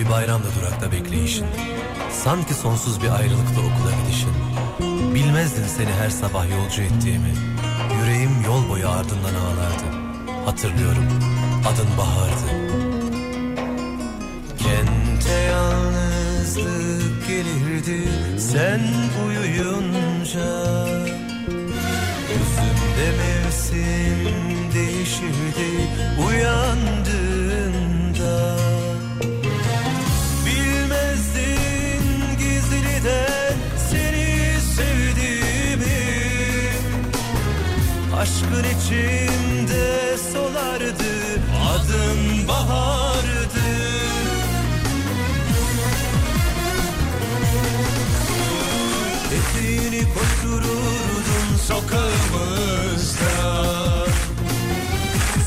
Bir bayramda durakta bekleyişin. Sanki sonsuz bir ayrılıkta okula gidişin. Bilmezdin seni her sabah yolcu ettiğimi. Yüreğim yol boyu ardından ağlardı. Hatırlıyorum adın bahardı. Kente yalnızlık gelirdi sen uyuyunca. Yüzümde mevsim değişirdi uyandığında Aşkın içimde solardı adın bahardı. Eteğini koştururdun sokağımızda.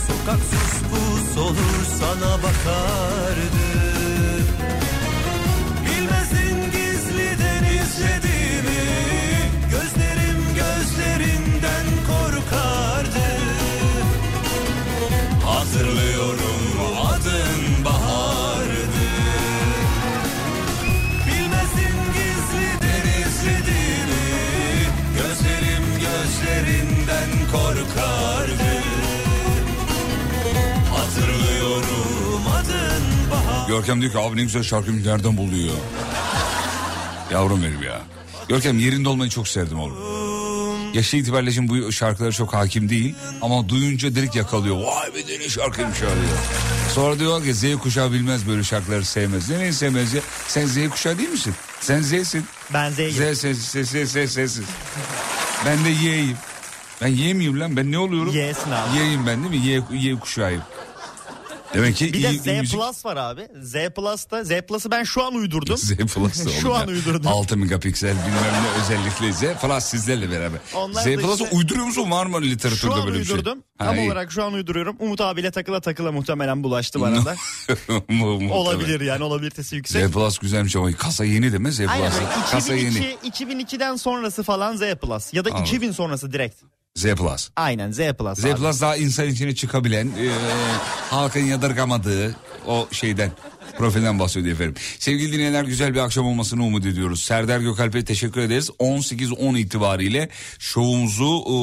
Sokak sus pus olur sana bakardı Görkem diyor ki abi ne güzel şarkıyı nereden buluyor? Yavrum benim ya. Görkem yerinde olmayı çok sevdim oğlum. Yaşı itibariyle şimdi bu şarkılara çok hakim değil. Ama duyunca direkt yakalıyor. Vay be ne şarkıymış ya diyor. Sonra diyor ki Z kuşağı bilmez böyle şarkıları sevmez. Ne neyi sevmez ya? Sen Z kuşağı değil misin? Sen Z'sin. Ben Z'yim. Z, Z, Z, Z, Z. Ben de Y'yim. Ben Y miyim lan ben ne oluyorum? Y'sin abi. Y'yim ben değil mi? Y, y kuşağıyım. Demek ki Bir iyi, de iyi Z müzik- Plus var abi. Z Plus'ta Z Plus'ı ben şu an uydurdum. Z Plus da Şu an ya. uydurdum. 6 megapiksel bilmem ne özellikle Z Plus sizlerle beraber. Onlar Z Plus'ı işte- uyduruyor musun? Var mı literatürde Şu an böyle bir şey? uydurdum. Ha, Tam iyi. olarak şu an uyduruyorum. Umut abiyle takıla takıla muhtemelen bulaştı bana da. Olabilir yani olabilitesi yüksek. Z Plus güzelmiş ama kasa yeni değil mi Z Aynen Plus? böyle Kasa yeni. 2002, 2002'den sonrası falan Z Plus ya da Anladım. 2000 sonrası direkt. Z Plus. Aynen Z Plus. Z. Plus daha insan içine çıkabilen, e, halkın yadırgamadığı o şeyden profilden bahsediyor efendim. Sevgili dinleyenler güzel bir akşam olmasını umut ediyoruz. Serdar Gökalp'e teşekkür ederiz. 18-10 itibariyle şovumuzu e,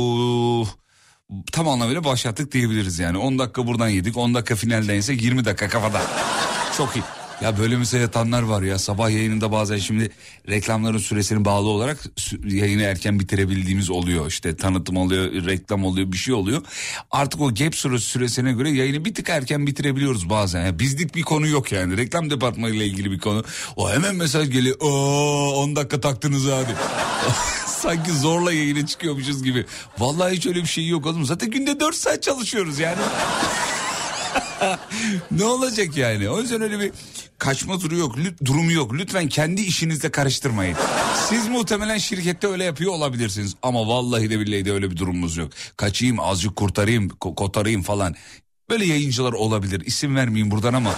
tam anlamıyla başlattık diyebiliriz yani. 10 dakika buradan yedik 10 dakika finalden ise 20 dakika kafada. Çok iyi. Ya böyle mesela yatanlar var ya sabah yayınında bazen şimdi reklamların süresine bağlı olarak yayını erken bitirebildiğimiz oluyor. İşte tanıtım oluyor, reklam oluyor, bir şey oluyor. Artık o gap süresi süresine göre yayını bir tık erken bitirebiliyoruz bazen. Ya bizlik bir konu yok yani. Reklam departmanıyla ilgili bir konu. O hemen mesaj geliyor. Oo 10 dakika taktınız hadi. Sanki zorla yayına çıkıyormuşuz gibi. Vallahi hiç öyle bir şey yok oğlum. Zaten günde 4 saat çalışıyoruz yani. ne olacak yani? O yüzden öyle bir kaçma duru yok, durumu yok. Lütfen kendi işinizde karıştırmayın. Siz muhtemelen şirkette öyle yapıyor olabilirsiniz. Ama vallahi de billahi de öyle bir durumumuz yok. Kaçayım, azıcık kurtarayım, ko- kotarayım falan. Böyle yayıncılar olabilir. İsim vermeyeyim buradan ama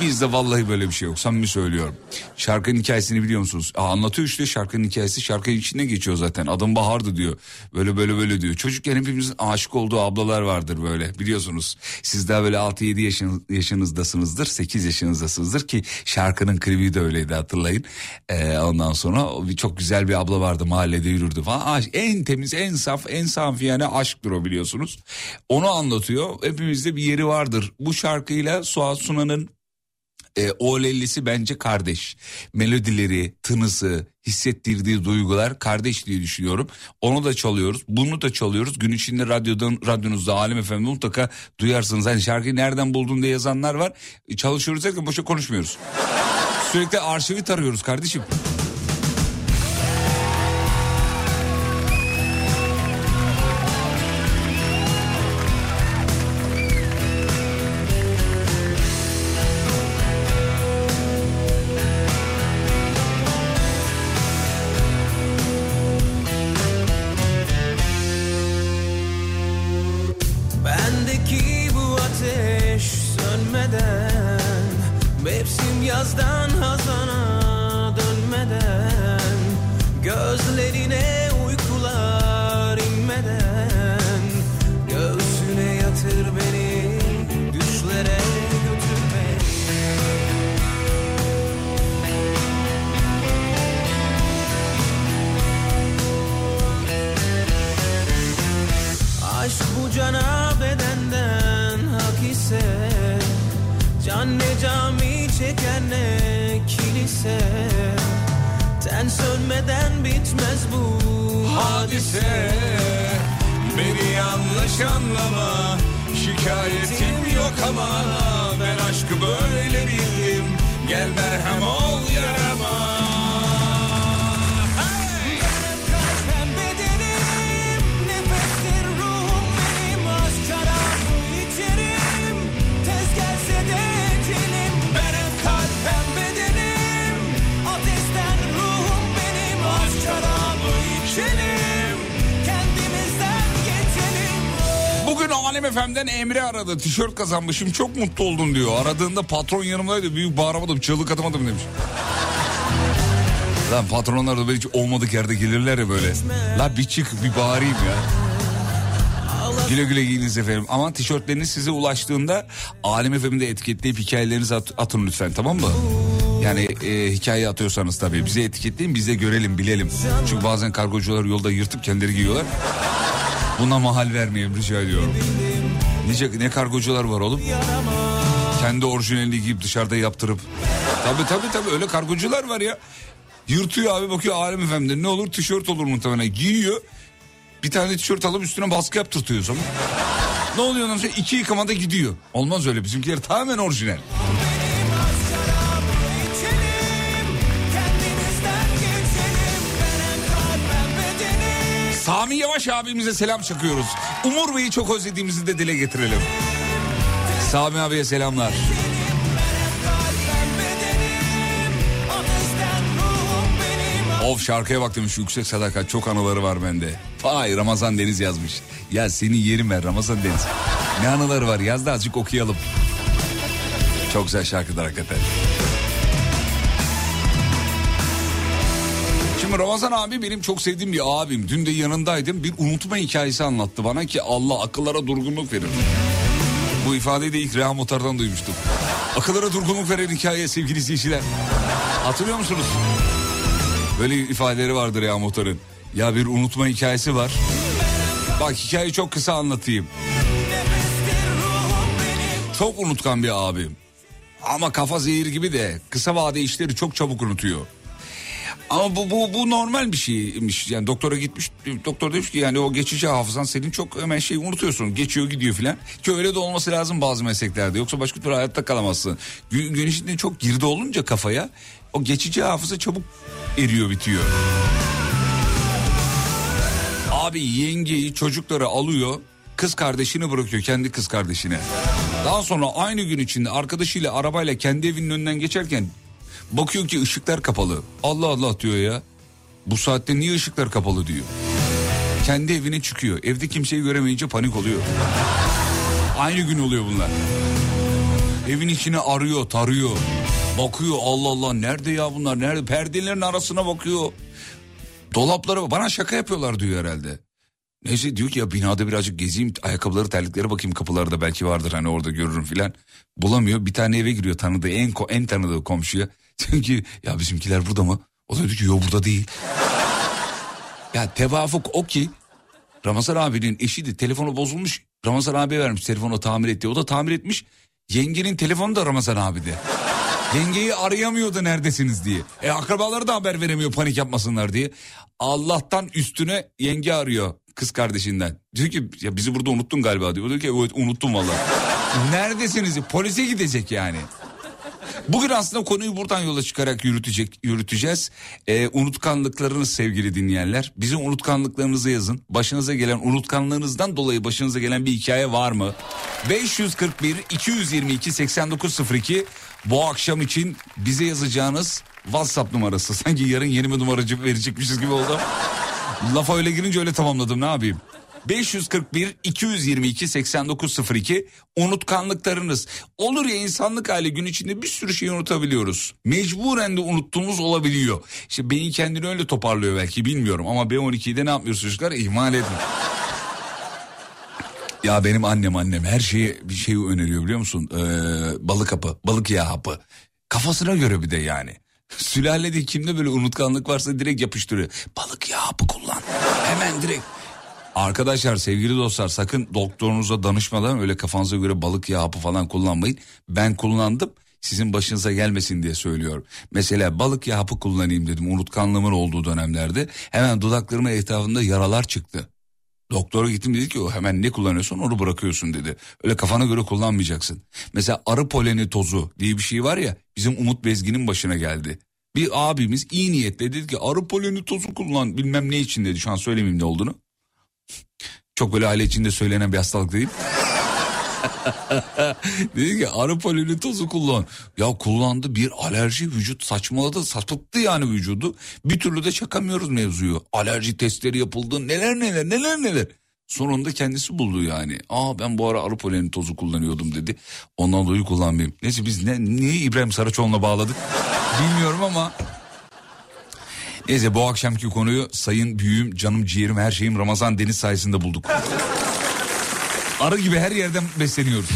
Bizde vallahi böyle bir şey yok. Samimi söylüyorum. Şarkının hikayesini biliyor musunuz? Aa, anlatıyor işte şarkının hikayesi. Şarkının içinde geçiyor zaten. Adım Bahar'dı diyor. Böyle böyle böyle diyor. Çocukken hepimizin aşık olduğu ablalar vardır böyle. Biliyorsunuz. Siz daha böyle 6-7 yaşın, yaşınızdasınızdır. 8 yaşınızdasınızdır ki şarkının klibi de öyleydi hatırlayın. Ee, ondan sonra çok güzel bir abla vardı mahallede yürürdü falan. En temiz, en saf, en safi yani aşktır o biliyorsunuz. Onu anlatıyor. Hepimizde bir yeri vardır. Bu şarkıyla Suat Sunan'ın e, Olellisi bence kardeş. Melodileri, tınısı, hissettirdiği duygular kardeş diye düşünüyorum. Onu da çalıyoruz. Bunu da çalıyoruz. Gün içinde radyodan, radyonuzda Alem FM'de mutlaka duyarsınız. Hani şarkıyı nereden buldun diye yazanlar var. E, çalışıyoruz derken boşa konuşmuyoruz. Sürekli arşivi tarıyoruz kardeşim. Tişört kazanmışım çok mutlu oldum diyor. Aradığında patron yanımdaydı. Büyük bağıramadım çığlık atamadım demiş. Lan patronlar da böyle hiç olmadık yerde gelirler ya böyle. La bir çık bir bağırayım ya. Güle güle giyiniz efendim. Ama tişörtleriniz size ulaştığında Alem FM'de etiketleyip hikayelerinizi at- atın lütfen tamam mı? Yani e, hikaye atıyorsanız tabii bize etiketleyin biz de görelim bilelim. Çünkü bazen kargocular yolda yırtıp kendileri giyiyorlar. Buna mahal vermeyelim rica ediyorum. Nice, ne kargocular var oğlum? Kendi orijinalini giyip dışarıda yaptırıp. Tabii tabii tabii öyle kargocular var ya. Yırtıyor abi bakıyor Alem Efendi ne olur tişört olur muhtemelen giyiyor. Bir tane tişört alıp üstüne baskı yaptırtıyor zaman. ne oluyor ondan sonra iki yıkamada gidiyor. Olmaz öyle bizimkiler tamamen orijinal. Sami Yavaş abimize selam çakıyoruz. Umur Bey'i çok özlediğimizi de dile getirelim. Sami abiye selamlar. Of şarkıya bak demiş yüksek sadakat çok anıları var bende. Vay Ramazan Deniz yazmış. Ya senin yerin ver Ramazan Deniz. Ne anıları var yaz da azıcık okuyalım. Çok güzel şarkılar hakikaten. Şimdi Ramazan abi benim çok sevdiğim bir abim. Dün de yanındaydım. Bir unutma hikayesi anlattı bana ki Allah akıllara durgunluk verir. Bu ifadeyi de ilk Reha Motar'dan duymuştum. Akıllara durgunluk veren hikaye sevgili izleyiciler. Hatırlıyor musunuz? Böyle ifadeleri vardır Reha Motar'ın. Ya bir unutma hikayesi var. Bak hikayeyi çok kısa anlatayım. Çok unutkan bir abim. Ama kafa zehir gibi de kısa vade işleri çok çabuk unutuyor. Ama bu, bu, bu normal bir şeymiş. Yani doktora gitmiş. Doktor demiş ki yani o geçici hafızan senin çok hemen şeyi unutuyorsun. Geçiyor gidiyor filan. Ki öyle de olması lazım bazı mesleklerde. Yoksa başka türlü hayatta kalamazsın. Gün, gün içinde çok girdi olunca kafaya o geçici hafıza çabuk eriyor bitiyor. Abi yengeyi çocukları alıyor. Kız kardeşini bırakıyor kendi kız kardeşine. Daha sonra aynı gün içinde arkadaşıyla arabayla kendi evinin önünden geçerken bakıyor ki ışıklar kapalı. Allah Allah diyor ya. Bu saatte niye ışıklar kapalı diyor. Kendi evine çıkıyor. Evde kimseyi göremeyince panik oluyor. Aynı gün oluyor bunlar. Evin içine arıyor, tarıyor. Bakıyor Allah Allah nerede ya bunlar nerede? Perdelerin arasına bakıyor. Dolaplara bana şaka yapıyorlar diyor herhalde. Neyse diyor ki ya binada birazcık gezeyim ayakkabıları terlikleri bakayım kapılarda belki vardır hani orada görürüm filan. Bulamıyor bir tane eve giriyor tanıdığı en, en tanıdığı komşuya. Diyor ki ya bizimkiler burada mı? O da diyor ki yok burada değil. ya tevafuk o ki Ramazan abinin eşi de telefonu bozulmuş. Ramazan abi vermiş telefonu tamir etti. O da tamir etmiş. Yengenin telefonu da Ramazan abide. Yengeyi arayamıyordu neredesiniz diye. E akrabaları da haber veremiyor panik yapmasınlar diye. Allah'tan üstüne yenge arıyor kız kardeşinden. Diyor ki ya bizi burada unuttun galiba diyor. O diyor ki evet unuttum vallahi. Neredesiniz? Polise gidecek yani. Bugün aslında konuyu buradan yola çıkarak yürütecek, yürüteceğiz. Ee, unutkanlıklarınız sevgili dinleyenler. Bizim unutkanlıklarınızı yazın. Başınıza gelen unutkanlığınızdan dolayı başınıza gelen bir hikaye var mı? 541 222 8902 bu akşam için bize yazacağınız WhatsApp numarası. Sanki yarın yeni bir numaracı verecekmişiz gibi oldu. Lafa öyle girince öyle tamamladım ne yapayım? 541 222 8902 unutkanlıklarınız. Olur ya insanlık hali gün içinde bir sürü şey unutabiliyoruz. Mecburen de unuttuğumuz olabiliyor. İşte beyin kendini öyle toparlıyor belki bilmiyorum ama B12'de ne yapmıyoruz çocuklar? İhmal edin. Ya benim annem annem her şeyi bir şey öneriyor biliyor musun? Ee, balık hapı, balık yağı hapı. Kafasına göre bir de yani. Sülalede kimde böyle unutkanlık varsa direkt yapıştırıyor. Balık yağı hapı kullan. Hemen direkt. Arkadaşlar sevgili dostlar sakın doktorunuza danışmadan öyle kafanıza göre balık yağı hapı falan kullanmayın. Ben kullandım sizin başınıza gelmesin diye söylüyorum. Mesela balık yağı hapı kullanayım dedim unutkanlığımın olduğu dönemlerde. Hemen dudaklarımın etrafında yaralar çıktı. Doktora gittim dedi ki o hemen ne kullanıyorsun onu bırakıyorsun dedi. Öyle kafana göre kullanmayacaksın. Mesela arı poleni tozu diye bir şey var ya bizim Umut Bezgin'in başına geldi. Bir abimiz iyi niyetle dedi ki arı poleni tozu kullan bilmem ne için dedi şu an söylemeyeyim ne olduğunu. Çok böyle aile içinde söylenen bir hastalık değil. dedi ki arı poleni tozu kullan. Ya kullandı bir alerji vücut saçmaladı sapıttı yani vücudu. Bir türlü de çakamıyoruz mevzuyu. Alerji testleri yapıldı neler neler neler neler. Sonunda kendisi buldu yani. Aa ben bu ara arı poleni tozu kullanıyordum dedi. Ondan dolayı kullanmayayım. Neyse biz ne, niye İbrahim Saraçoğlu'na bağladık bilmiyorum ama Neyse bu akşamki konuyu sayın büyüğüm, canım ciğerim, her şeyim Ramazan Deniz sayesinde bulduk. Arı gibi her yerden besleniyoruz.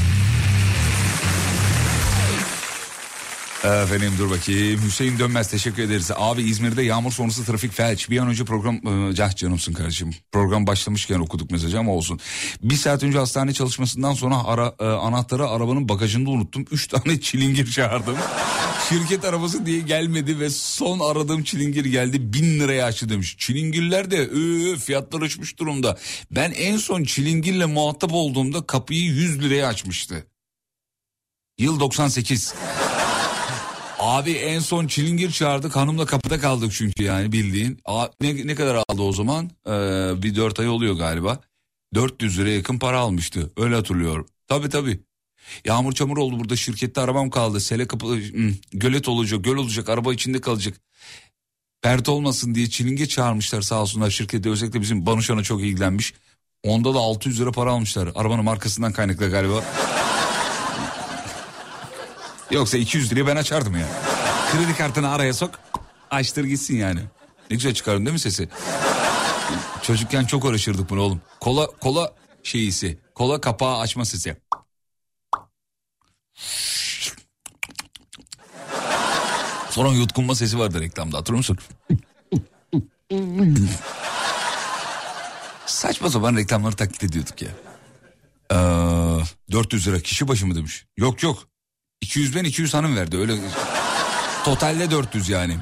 Efendim dur bakayım. Hüseyin Dönmez teşekkür ederiz. Abi İzmir'de yağmur sonrası trafik felç. Bir an önce program... Ee, Cah canımsın kardeşim. Program başlamışken okuduk mesajı ama olsun. Bir saat önce hastane çalışmasından sonra ara, e, anahtarı arabanın bagajında unuttum. Üç tane çilingir çağırdım. Şirket arabası diye gelmedi ve son aradığım çilingir geldi. Bin liraya açtı demiş. Çilingirler de öö, fiyatlar uçmuş durumda. Ben en son çilingirle muhatap olduğumda kapıyı 100 liraya açmıştı. Yıl 98. Abi en son çilingir çağırdık hanımla kapıda kaldık çünkü yani bildiğin. Ne, ne kadar aldı o zaman? Ee, bir dört ay oluyor galiba. 400 liraya yakın para almıştı öyle hatırlıyorum. Tabii tabii. Yağmur çamur oldu burada şirkette arabam kaldı. Sele kapı gölet olacak göl olacak araba içinde kalacak. Pert olmasın diye çilingir çağırmışlar sağ olsunlar şirkette özellikle bizim Banuşan'a çok ilgilenmiş. Onda da 600 lira para almışlar. Arabanın markasından kaynaklı galiba. Yoksa 200 liraya ben açardım ya. Kredi kartını araya sok. Açtır gitsin yani. Ne güzel çıkardım değil mi sesi? Çocukken çok uğraşırdık bunu oğlum. Kola kola şeyisi. Kola kapağı açma sesi. Sonra yutkunma sesi vardı reklamda hatırlıyor musun? Saçma sapan reklamları taklit ediyorduk ya. Ee, 400 lira kişi başı mı demiş? Yok yok. 200 ben 200 hanım verdi öyle. Totalde 400 yani.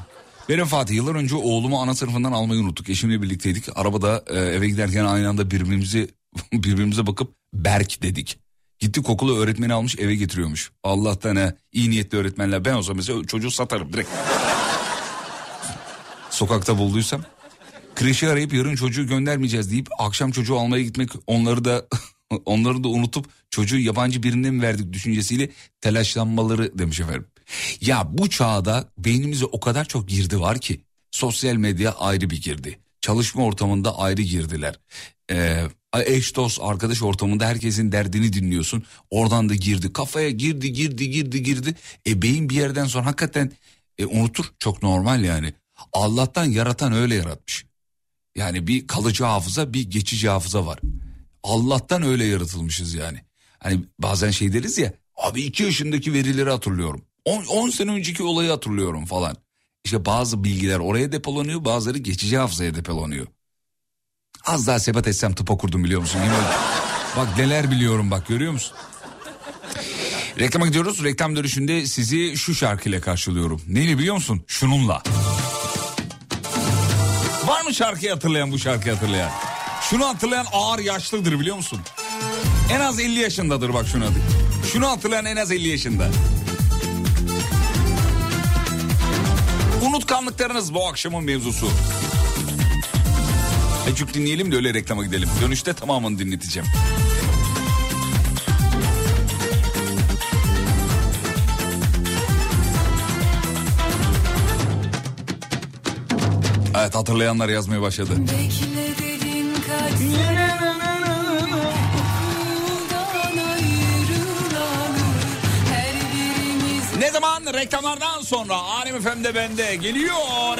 Benim Fatih yıllar önce oğlumu ana sınıfından almayı unuttuk. Eşimle birlikteydik. Arabada e, eve giderken aynı anda birbirimizi birbirimize bakıp Berk dedik. Gitti okula öğretmeni almış eve getiriyormuş. Allah'tan ha iyi niyetli öğretmenler ben olsam mesela çocuğu satarım direkt. Sokakta bulduysam. Kreşi arayıp yarın çocuğu göndermeyeceğiz deyip akşam çocuğu almaya gitmek onları da onları da unutup çocuğu yabancı birine mi verdik düşüncesiyle telaşlanmaları demiş efendim. Ya bu çağda beynimize o kadar çok girdi var ki sosyal medya ayrı bir girdi. Çalışma ortamında ayrı girdiler. Ee, eş dost arkadaş ortamında herkesin derdini dinliyorsun. Oradan da girdi kafaya girdi girdi girdi girdi. E beyin bir yerden sonra hakikaten e, unutur çok normal yani. Allah'tan yaratan öyle yaratmış. Yani bir kalıcı hafıza bir geçici hafıza var. Allah'tan öyle yaratılmışız yani. Hani bazen şey deriz ya abi iki yaşındaki verileri hatırlıyorum. 10 sene önceki olayı hatırlıyorum falan. İşte bazı bilgiler oraya depolanıyor bazıları geçici hafızaya depolanıyor. Az daha sebat etsem tıp okurdum biliyor musun? Bak neler biliyorum bak görüyor musun? Reklama gidiyoruz. Reklam dönüşünde sizi şu şarkıyla karşılıyorum. Neyle biliyor musun? Şununla. Var mı şarkıyı hatırlayan bu şarkıyı hatırlayan? Şunu hatırlayan ağır yaşlıdır biliyor musun? En az 50 yaşındadır bak şunu adı. Şunu hatırlayan en az 50 yaşında. Unutkanlıklarınız bu akşamın mevzusu. Ecuk dinleyelim de öyle reklama gidelim. Dönüşte tamamını dinleteceğim. Evet hatırlayanlar yazmaya başladı. Bekledin zaman reklamlardan sonra Alem FM'de bende geliyor.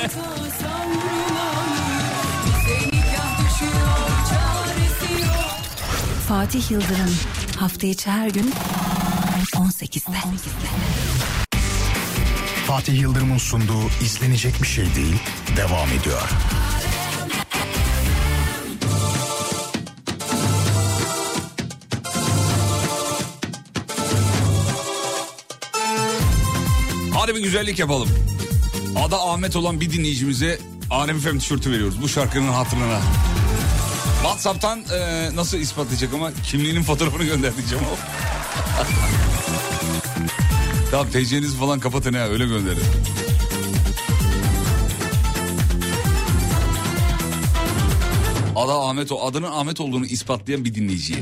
Fatih Yıldırım hafta içi her gün 18'de. Fatih Yıldırım'ın sunduğu izlenecek bir şey değil devam ediyor. Güzellik yapalım. Adı Ahmet olan bir dinleyicimize Alem FM tişörtü veriyoruz bu şarkının hatırına. Whatsapp'tan e, nasıl ispatlayacak ama kimliğinin fotoğrafını gönder diyeceğim o. tamam TC'nizi falan kapatın ha öyle gönderin. Adı Ahmet o adının Ahmet olduğunu ispatlayan bir dinleyiciye.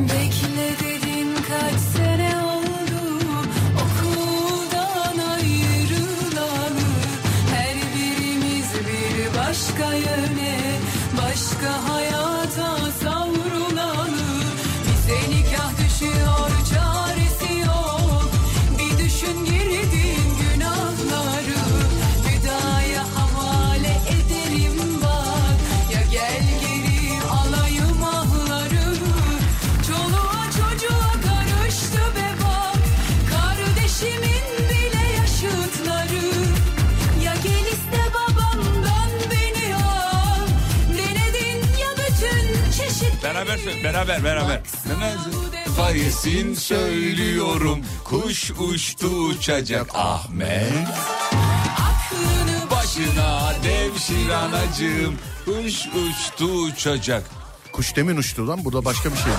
Bekledin kaç başka yöne Başka hayata Beraber sö- beraber beraber. Fayesin söylüyorum kuş uçtu uçacak Ahmet. Aklını Başına devşir anacığım kuş uçtu uçacak. Kuş demin uçtu lan burada başka bir şey diyor.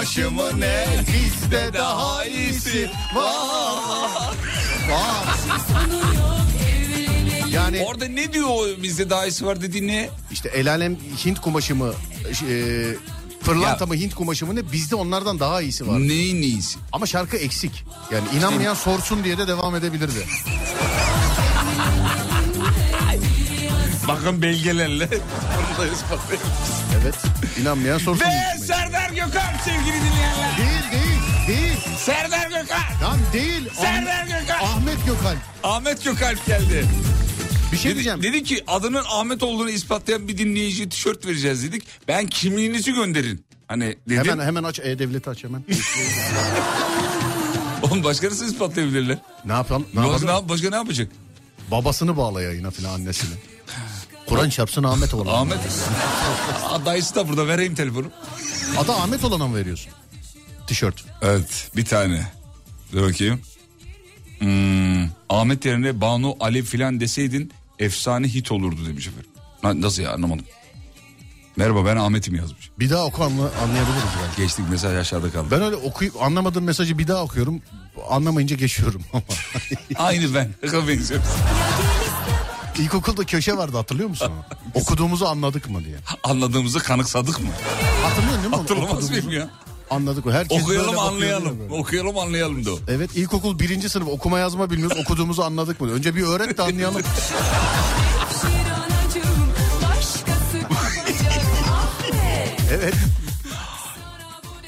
His kumaşı mı ne bizde daha iyisi var. Var. Yani Orada ne diyor o bizde daha iyisi var dediğin ne? işte el alem Hint kumaşı mı e, pırlanta Ya. mı Hint kumaşı mı ne bizde onlardan daha iyisi var. Neyin iyisi? Ama şarkı eksik. Yani inanmayan sorsun diye de devam edebilirdi. Bakın belgelerle. Buradayız. Evet. İnanmayan sorsun. Ve Serdar Gökhan sevgili dinleyenler. Değil değil değil. Serdar Gökhan. Lan değil. Serdar Gökhan. Ahmet Gökhan. Ahmet Gökalp geldi. Bir şey Dedi, diyeceğim. dedi ki adının Ahmet olduğunu ispatlayan bir dinleyiciye tişört vereceğiz dedik. Ben kimliğinizi gönderin. Hani dedim. Hemen hemen aç E-Devlet'i aç hemen. Oğlum başka nasıl ispatlayabilirler? ne yapalım? Ne yapalım? ne, yap- başka ne yapacak? Babasını bağla yayına filan annesini. Kur'an çarpsın Ahmet olan. Ahmet. Aa, Dayısı da burada vereyim telefonu. Adı Ahmet olana mı veriyorsun? Tişört. Evet bir tane. Dur bakayım. Hmm, Ahmet yerine Banu Ali filan deseydin efsane hit olurdu demiş efendim. Na- Nasıl ya anlamadım. Merhaba ben Ahmet'im yazmış. Bir daha oku anla, anlayabiliriz belki. Geçtik mesaj aşağıda kaldı. Ben öyle okuyup anlamadığım mesajı bir daha okuyorum. Anlamayınca geçiyorum ama. Aynı ben. Benziyoruz. İlkokulda köşe vardı hatırlıyor musun? Okuduğumuzu anladık mı diye. Anladığımızı kanıksadık mı? Hatırlıyorsun değil mi? Hatırlamaz mıyım ya? Anladık? Herkes Okuyalım anlayalım. böyle? Okuyalım anlayalım da o. Evet ilkokul birinci sınıf okuma yazma bilmiyoruz okuduğumuzu anladık mı? Önce bir öğret de anlayalım. evet.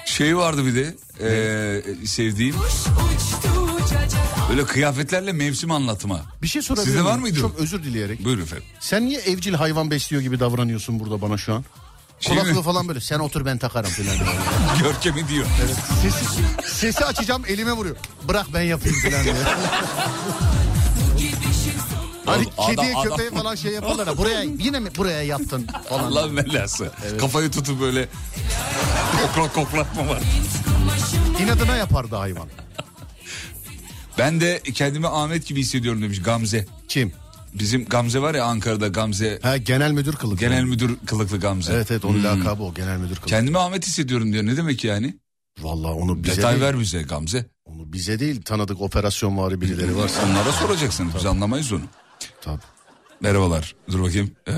Şey vardı bir de eee, sevdiğim kuş uçtu böyle kıyafetlerle mevsim anlatma. Bir şey sorabilir Sizde var mıydı? Çok özür dileyerek. Buyurun efendim. Sen niye evcil hayvan besliyor gibi davranıyorsun burada bana şu an? Şey mi? Kulaklığı falan böyle sen otur ben takarım falan. Görkem'i diyor. Sesi, sesi açacağım elime vuruyor. Bırak ben yapayım falan diye. Hani adam- kediye adam- köpeğe falan şey yaparlar ya. Buraya yine mi buraya yaptın falan. Allah belası. Kafayı tutup böyle kokla koklatma var. İnadına yapardı hayvan. Ben de kendimi Ahmet gibi hissediyorum demiş Gamze. Kim? Bizim Gamze var ya Ankara'da Gamze. Ha genel müdür kılıklı. Genel müdür kılıklı Gamze. Evet evet onun Hmm. lakabı o genel müdür kılıklı. Kendimi Ahmet hissediyorum diyor. Ne demek yani? Vallahi onu bize Detay değil, ver bize Gamze. onu bize değil tanıdık operasyon vari birileri varsa. Onlara soracaksınız. Biz anlamayız onu. Tabii. Merhabalar. Dur bakayım. Ee...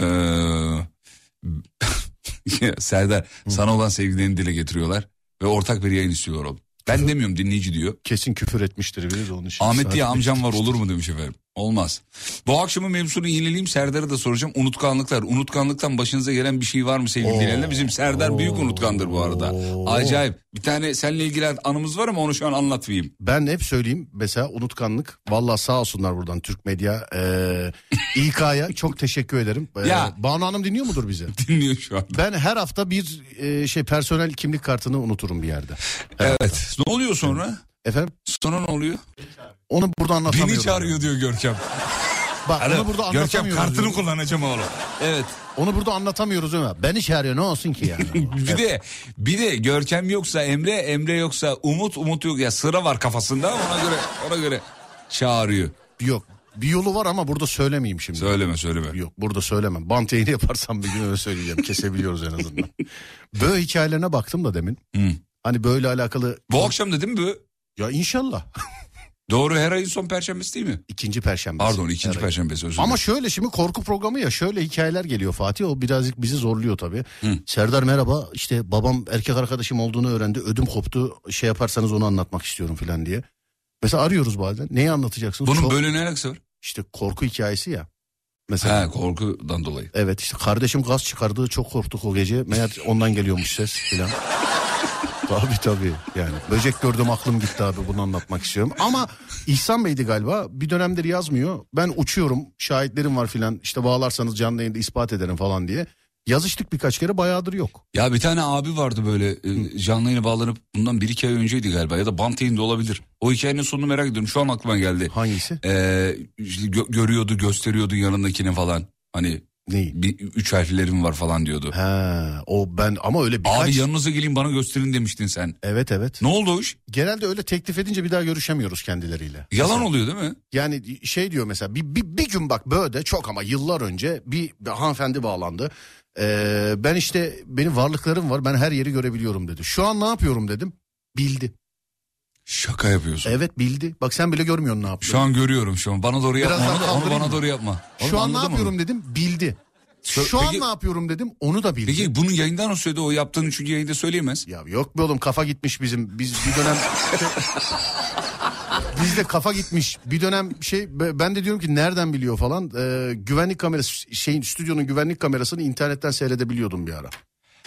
Serdar sana olan sevgilerini dile getiriyorlar. Ve ortak bir yayın istiyorlar oğlum. Ben demiyorum dinleyici diyor. Kesin küfür etmiştir biri de onun için. Ahmet diye amcam var olur mu demiş efendim. Olmaz. Bu akşamın mevzusunu yenileyim Serdar'a da soracağım. Unutkanlıklar. Unutkanlıktan başınıza gelen bir şey var mı sevgili dinleyenler? Bizim Serdar büyük unutkandır bu arada. Acayip. Bir tane seninle ilgili anımız var ama onu şu an anlatmayayım. Ben hep söyleyeyim mesela unutkanlık. Vallahi sağ olsunlar buradan Türk Medya. Ee, İK'ya çok teşekkür ederim. Ee, Ya. Banu Hanım dinliyor mudur bizi? Dinliyor şu an. Ben her hafta bir e, şey personel kimlik kartını unuturum bir yerde. Her Evet. hafta. Ne oluyor sonra? Efendim Sonra ne oluyor? Onu burada anlatamıyorum. Beni çağırıyor diyor Görkem. Bak onu burada Görkem anlatamıyoruz. kartını diyorum. kullanacağım oğlum. Evet. Onu burada anlatamıyoruz ama beni çağırıyor ne olsun ki yani. Bir de bir de Görkem yoksa Emre, Emre yoksa Umut, Umut yok ya sıra var kafasında ona göre ona göre çağırıyor. Yok bir yolu var ama burada söylemeyeyim şimdi. Söyleme söyleme. Yok burada söylemem. Bant yayını yaparsam bir gün öyle söyleyeceğim. Kesebiliyoruz en azından. Böyle hikayelerine baktım da demin. Hı. Hani böyle alakalı. Bu akşam dedim mi? Ya inşallah. Doğru her ayın son perşembesi değil mi? İkinci perşembe. Pardon ikinci perşembesi özür Ama şöyle şimdi korku programı ya şöyle hikayeler geliyor Fatih o birazcık bizi zorluyor tabii. Serdar merhaba işte babam erkek arkadaşım olduğunu öğrendi ödüm koptu şey yaparsanız onu anlatmak istiyorum falan diye. Mesela arıyoruz bazen neyi anlatacaksınız? Bunun Çok- böyle ne alakası var? İşte korku hikayesi ya. Mesela Ha korkudan dolayı. evet işte kardeşim gaz çıkardığı çok korktuk o gece meğer ondan geliyormuş ses filan. Tabii tabii yani böcek gördüm aklım gitti abi bunu anlatmak istiyorum. Ama İhsan Bey'di galiba bir dönemdir yazmıyor. Ben uçuyorum şahitlerim var filan işte bağlarsanız canlı yayında ispat ederim falan diye. Yazıştık birkaç kere bayağıdır yok. Ya bir tane abi vardı böyle e, canlı yayına bağlanıp bundan bir iki ay önceydi galiba ya da bant yayında olabilir. O hikayenin sonunu merak ediyorum şu an aklıma geldi. Hangisi? Ee, işte gö- görüyordu gösteriyordu yanındakini falan. Hani Neyi? Bir üç harflerim var falan diyordu. He, o ben ama öyle birkaç... Abi yanınıza geleyim bana gösterin demiştin sen. Evet evet. Ne oldu o iş? Genelde öyle teklif edince bir daha görüşemiyoruz kendileriyle. Yalan Mesela- oluyor değil mi? Yani şey diyor mesela bir, bir, bir gün bak böyle çok ama yıllar önce bir, bir hanımefendi bağlandı. Ee, ben işte benim varlıklarım var ben her yeri görebiliyorum dedi. Şu an ne yapıyorum dedim. Bildi. Şaka yapıyorsun. Evet bildi. Bak sen bile görmüyorsun ne Şu yaptığını. an görüyorum şu an. Bana doğru yapma Biraz onu, onu bana mı? doğru yapma. Oğlum Şu an ne yapıyorum dedim. Bildi. Şu an Peki- ne yapıyorum dedim. Onu da bildi. Peki bunun yayından o söyledi o yaptığını çünkü yayında söyleyemez. Ya yok be oğlum kafa gitmiş bizim. Biz bir dönem... Bizde kafa gitmiş. Bir dönem şey ben de diyorum ki nereden biliyor falan. Ee, güvenlik kamerası şeyin stüdyonun güvenlik kamerasını internetten seyredebiliyordum bir ara.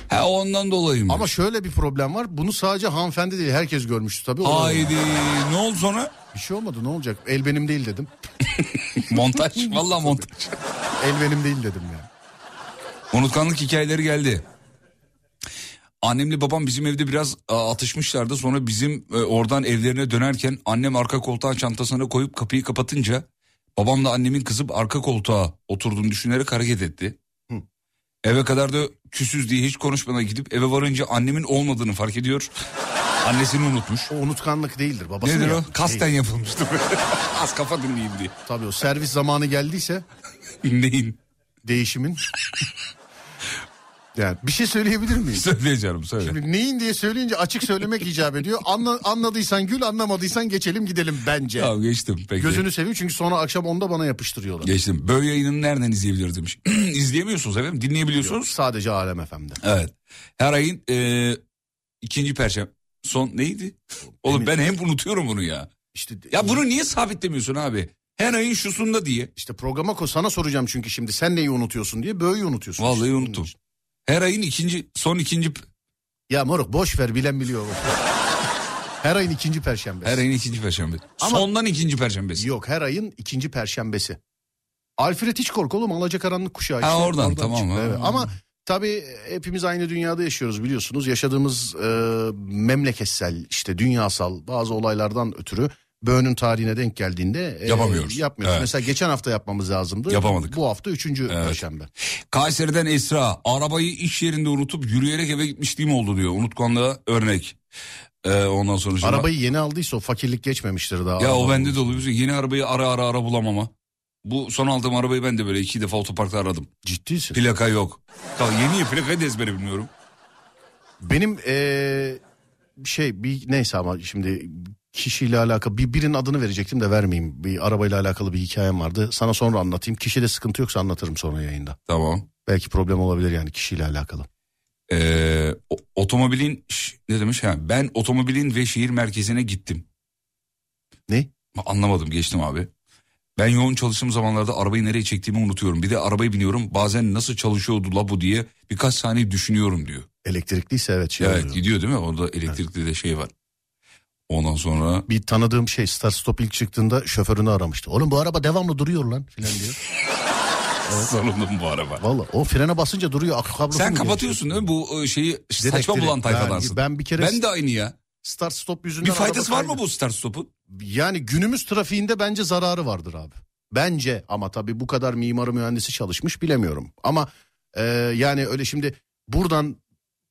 Ha ondan dolayı mı? Ama şöyle bir problem var. Bunu sadece hanımefendi değil herkes görmüştü tabii. Haydi ne oldu sonra? Bir şey olmadı ne olacak? El benim değil dedim. montaj. Vallahi montaj. El benim değil dedim ya. Unutkanlık hikayeleri geldi. Annemle babam bizim evde biraz atışmışlardı. Sonra bizim e, oradan evlerine dönerken annem arka koltuğa çantasına koyup kapıyı kapatınca babam da annemin kızıp arka koltuğa oturduğunu düşünerek hareket etti. Hı. Eve kadar da küsüz diye hiç konuşmadan gidip eve varınca annemin olmadığını fark ediyor. Annesini unutmuş. O unutkanlık değildir babası. Nedir mı o? Kasten Değil. yapılmıştır. Az kafa dinleyeyim diye. Tabii o servis zamanı geldiyse Neyin? değişimin. Yani bir şey söyleyebilir miyim? Söyle canım söyle. Şimdi neyin diye söyleyince açık söylemek icap ediyor. Anla, anladıysan gül anlamadıysan geçelim gidelim bence. Tamam geçtim peki. Gözünü seveyim çünkü sonra akşam onda bana yapıştırıyorlar. Geçtim. Böyle yayını nereden izleyebilir demiş. İzleyemiyorsunuz efendim. Dinleyebiliyorsunuz. Sadece Alem FM'de. Evet. Her ayın e, ikinci perşembe. Son neydi? Oğlum ben hem unutuyorum bunu ya. İşte Ya bunu niye sabitlemiyorsun abi? Her ayın şusunda diye. işte programa ko sana soracağım çünkü şimdi sen neyi unutuyorsun diye böyleyi unutuyorsun. Vallahi işte. unuttum. Her ayın ikinci, son ikinci, Ya moruk boş ver bilen biliyor. her ayın ikinci perşembesi. her ayın ikinci perşembe. Ama- Sondan ikinci perşembesi. Yok her ayın ikinci perşembesi. Alfred Hitchcock oğlum Alacakaranlık kuşağı. Ha, işte. oradan, tamam, çıktı, ha. evet. Ama tabii hepimiz aynı dünyada yaşıyoruz biliyorsunuz. Yaşadığımız e, memleketsel işte dünyasal bazı olaylardan ötürü Böğünün tarihine denk geldiğinde e, Yapamıyoruz. Yapmıyoruz. Evet. Mesela geçen hafta yapmamız lazımdı. Yapamadık. Bu hafta üçüncü Evet. perşembe. Kayseri'den Esra arabayı iş yerinde unutup yürüyerek eve gitmişliğim oldu diyor. Unutkanlığa örnek. Ee, ondan sonra Arabayı yeni aldıysa o fakirlik geçmemiştir daha. Ya o bende de oluyor. Yeni arabayı ara ara ara bulamama. Bu son aldığım arabayı ben de böyle iki defa otoparkta aradım. Ciddisin. Plaka yok. Ya yeni ya plakayı da ezbere bilmiyorum. Benim eee, şey bir neyse ama şimdi kişiyle alakalı bir birinin adını verecektim de vermeyeyim. Bir arabayla alakalı bir hikayem vardı. Sana sonra anlatayım. Kişide sıkıntı yoksa anlatırım sonra yayında. Tamam. Belki problem olabilir yani kişiyle alakalı. Ee, o- otomobilin ne demiş ha ben otomobilin ve şehir merkezine gittim. Ne? Anlamadım geçtim abi. Ben yoğun çalıştığım zamanlarda arabayı nereye çektiğimi unutuyorum. Bir de arabaya biniyorum bazen nasıl çalışıyordu la bu diye birkaç saniye düşünüyorum diyor. Elektrikliyse evet şey evet oluyor. gidiyor değil mi? Orada elektrikli de şey var. Ondan sonra Bir tanıdığım şey start stop ilk çıktığında şoförünü aramıştı. Oğlum bu araba devamlı duruyor lan filan diyor. sorunum bu araba. Valla o frene basınca duruyor. Akü kablosu Sen kapatıyorsun değil mi bu e, şeyi Direkt, saçma direkt. bulan tayfadansın. Ben, ben bir kere Ben de aynı ya. start stop yüzünden... Bir faydası var mı bu start stop'un? Yani günümüz trafiğinde bence zararı vardır abi. Bence ama tabii bu kadar mimarı mühendisi çalışmış bilemiyorum. Ama e, yani öyle şimdi buradan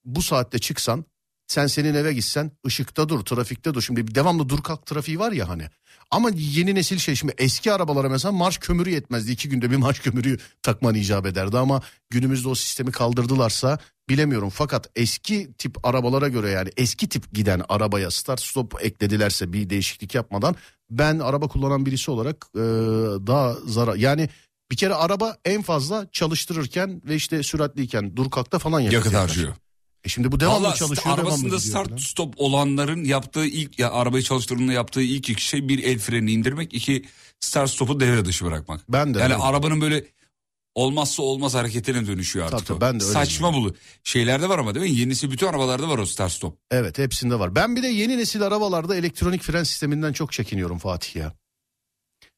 bu saatte çıksan sen senin eve gitsen ışıkta dur trafikte dur. Şimdi devamlı dur kalk trafiği var ya hani. Ama yeni nesil şey şimdi eski arabalara mesela marş kömürü yetmezdi. iki günde bir marş kömürü takman icap ederdi ama günümüzde o sistemi kaldırdılarsa bilemiyorum. Fakat eski tip arabalara göre yani eski tip giden arabaya start stop ekledilerse bir değişiklik yapmadan ben araba kullanan birisi olarak e, daha zarar yani bir kere araba en fazla çalıştırırken ve işte süratliyken dur kalkta falan yakıt, harcıyor. E şimdi bu devamlı Valla çalışıyor devamlı arabasında gidiyor start falan. stop olanların yaptığı ilk ya arabayı çalıştırdığında yaptığı ilk iki şey bir el freni indirmek iki start stop'u devre dışı bırakmak. Ben de yani öyle. arabanın böyle olmazsa olmaz hareketine dönüşüyor artık. Tabii, o. ben de öyle Saçma bulu. Şeylerde var ama değil mi? Yenisi bütün arabalarda var o start stop. Evet hepsinde var. Ben bir de yeni nesil arabalarda elektronik fren sisteminden çok çekiniyorum Fatih ya.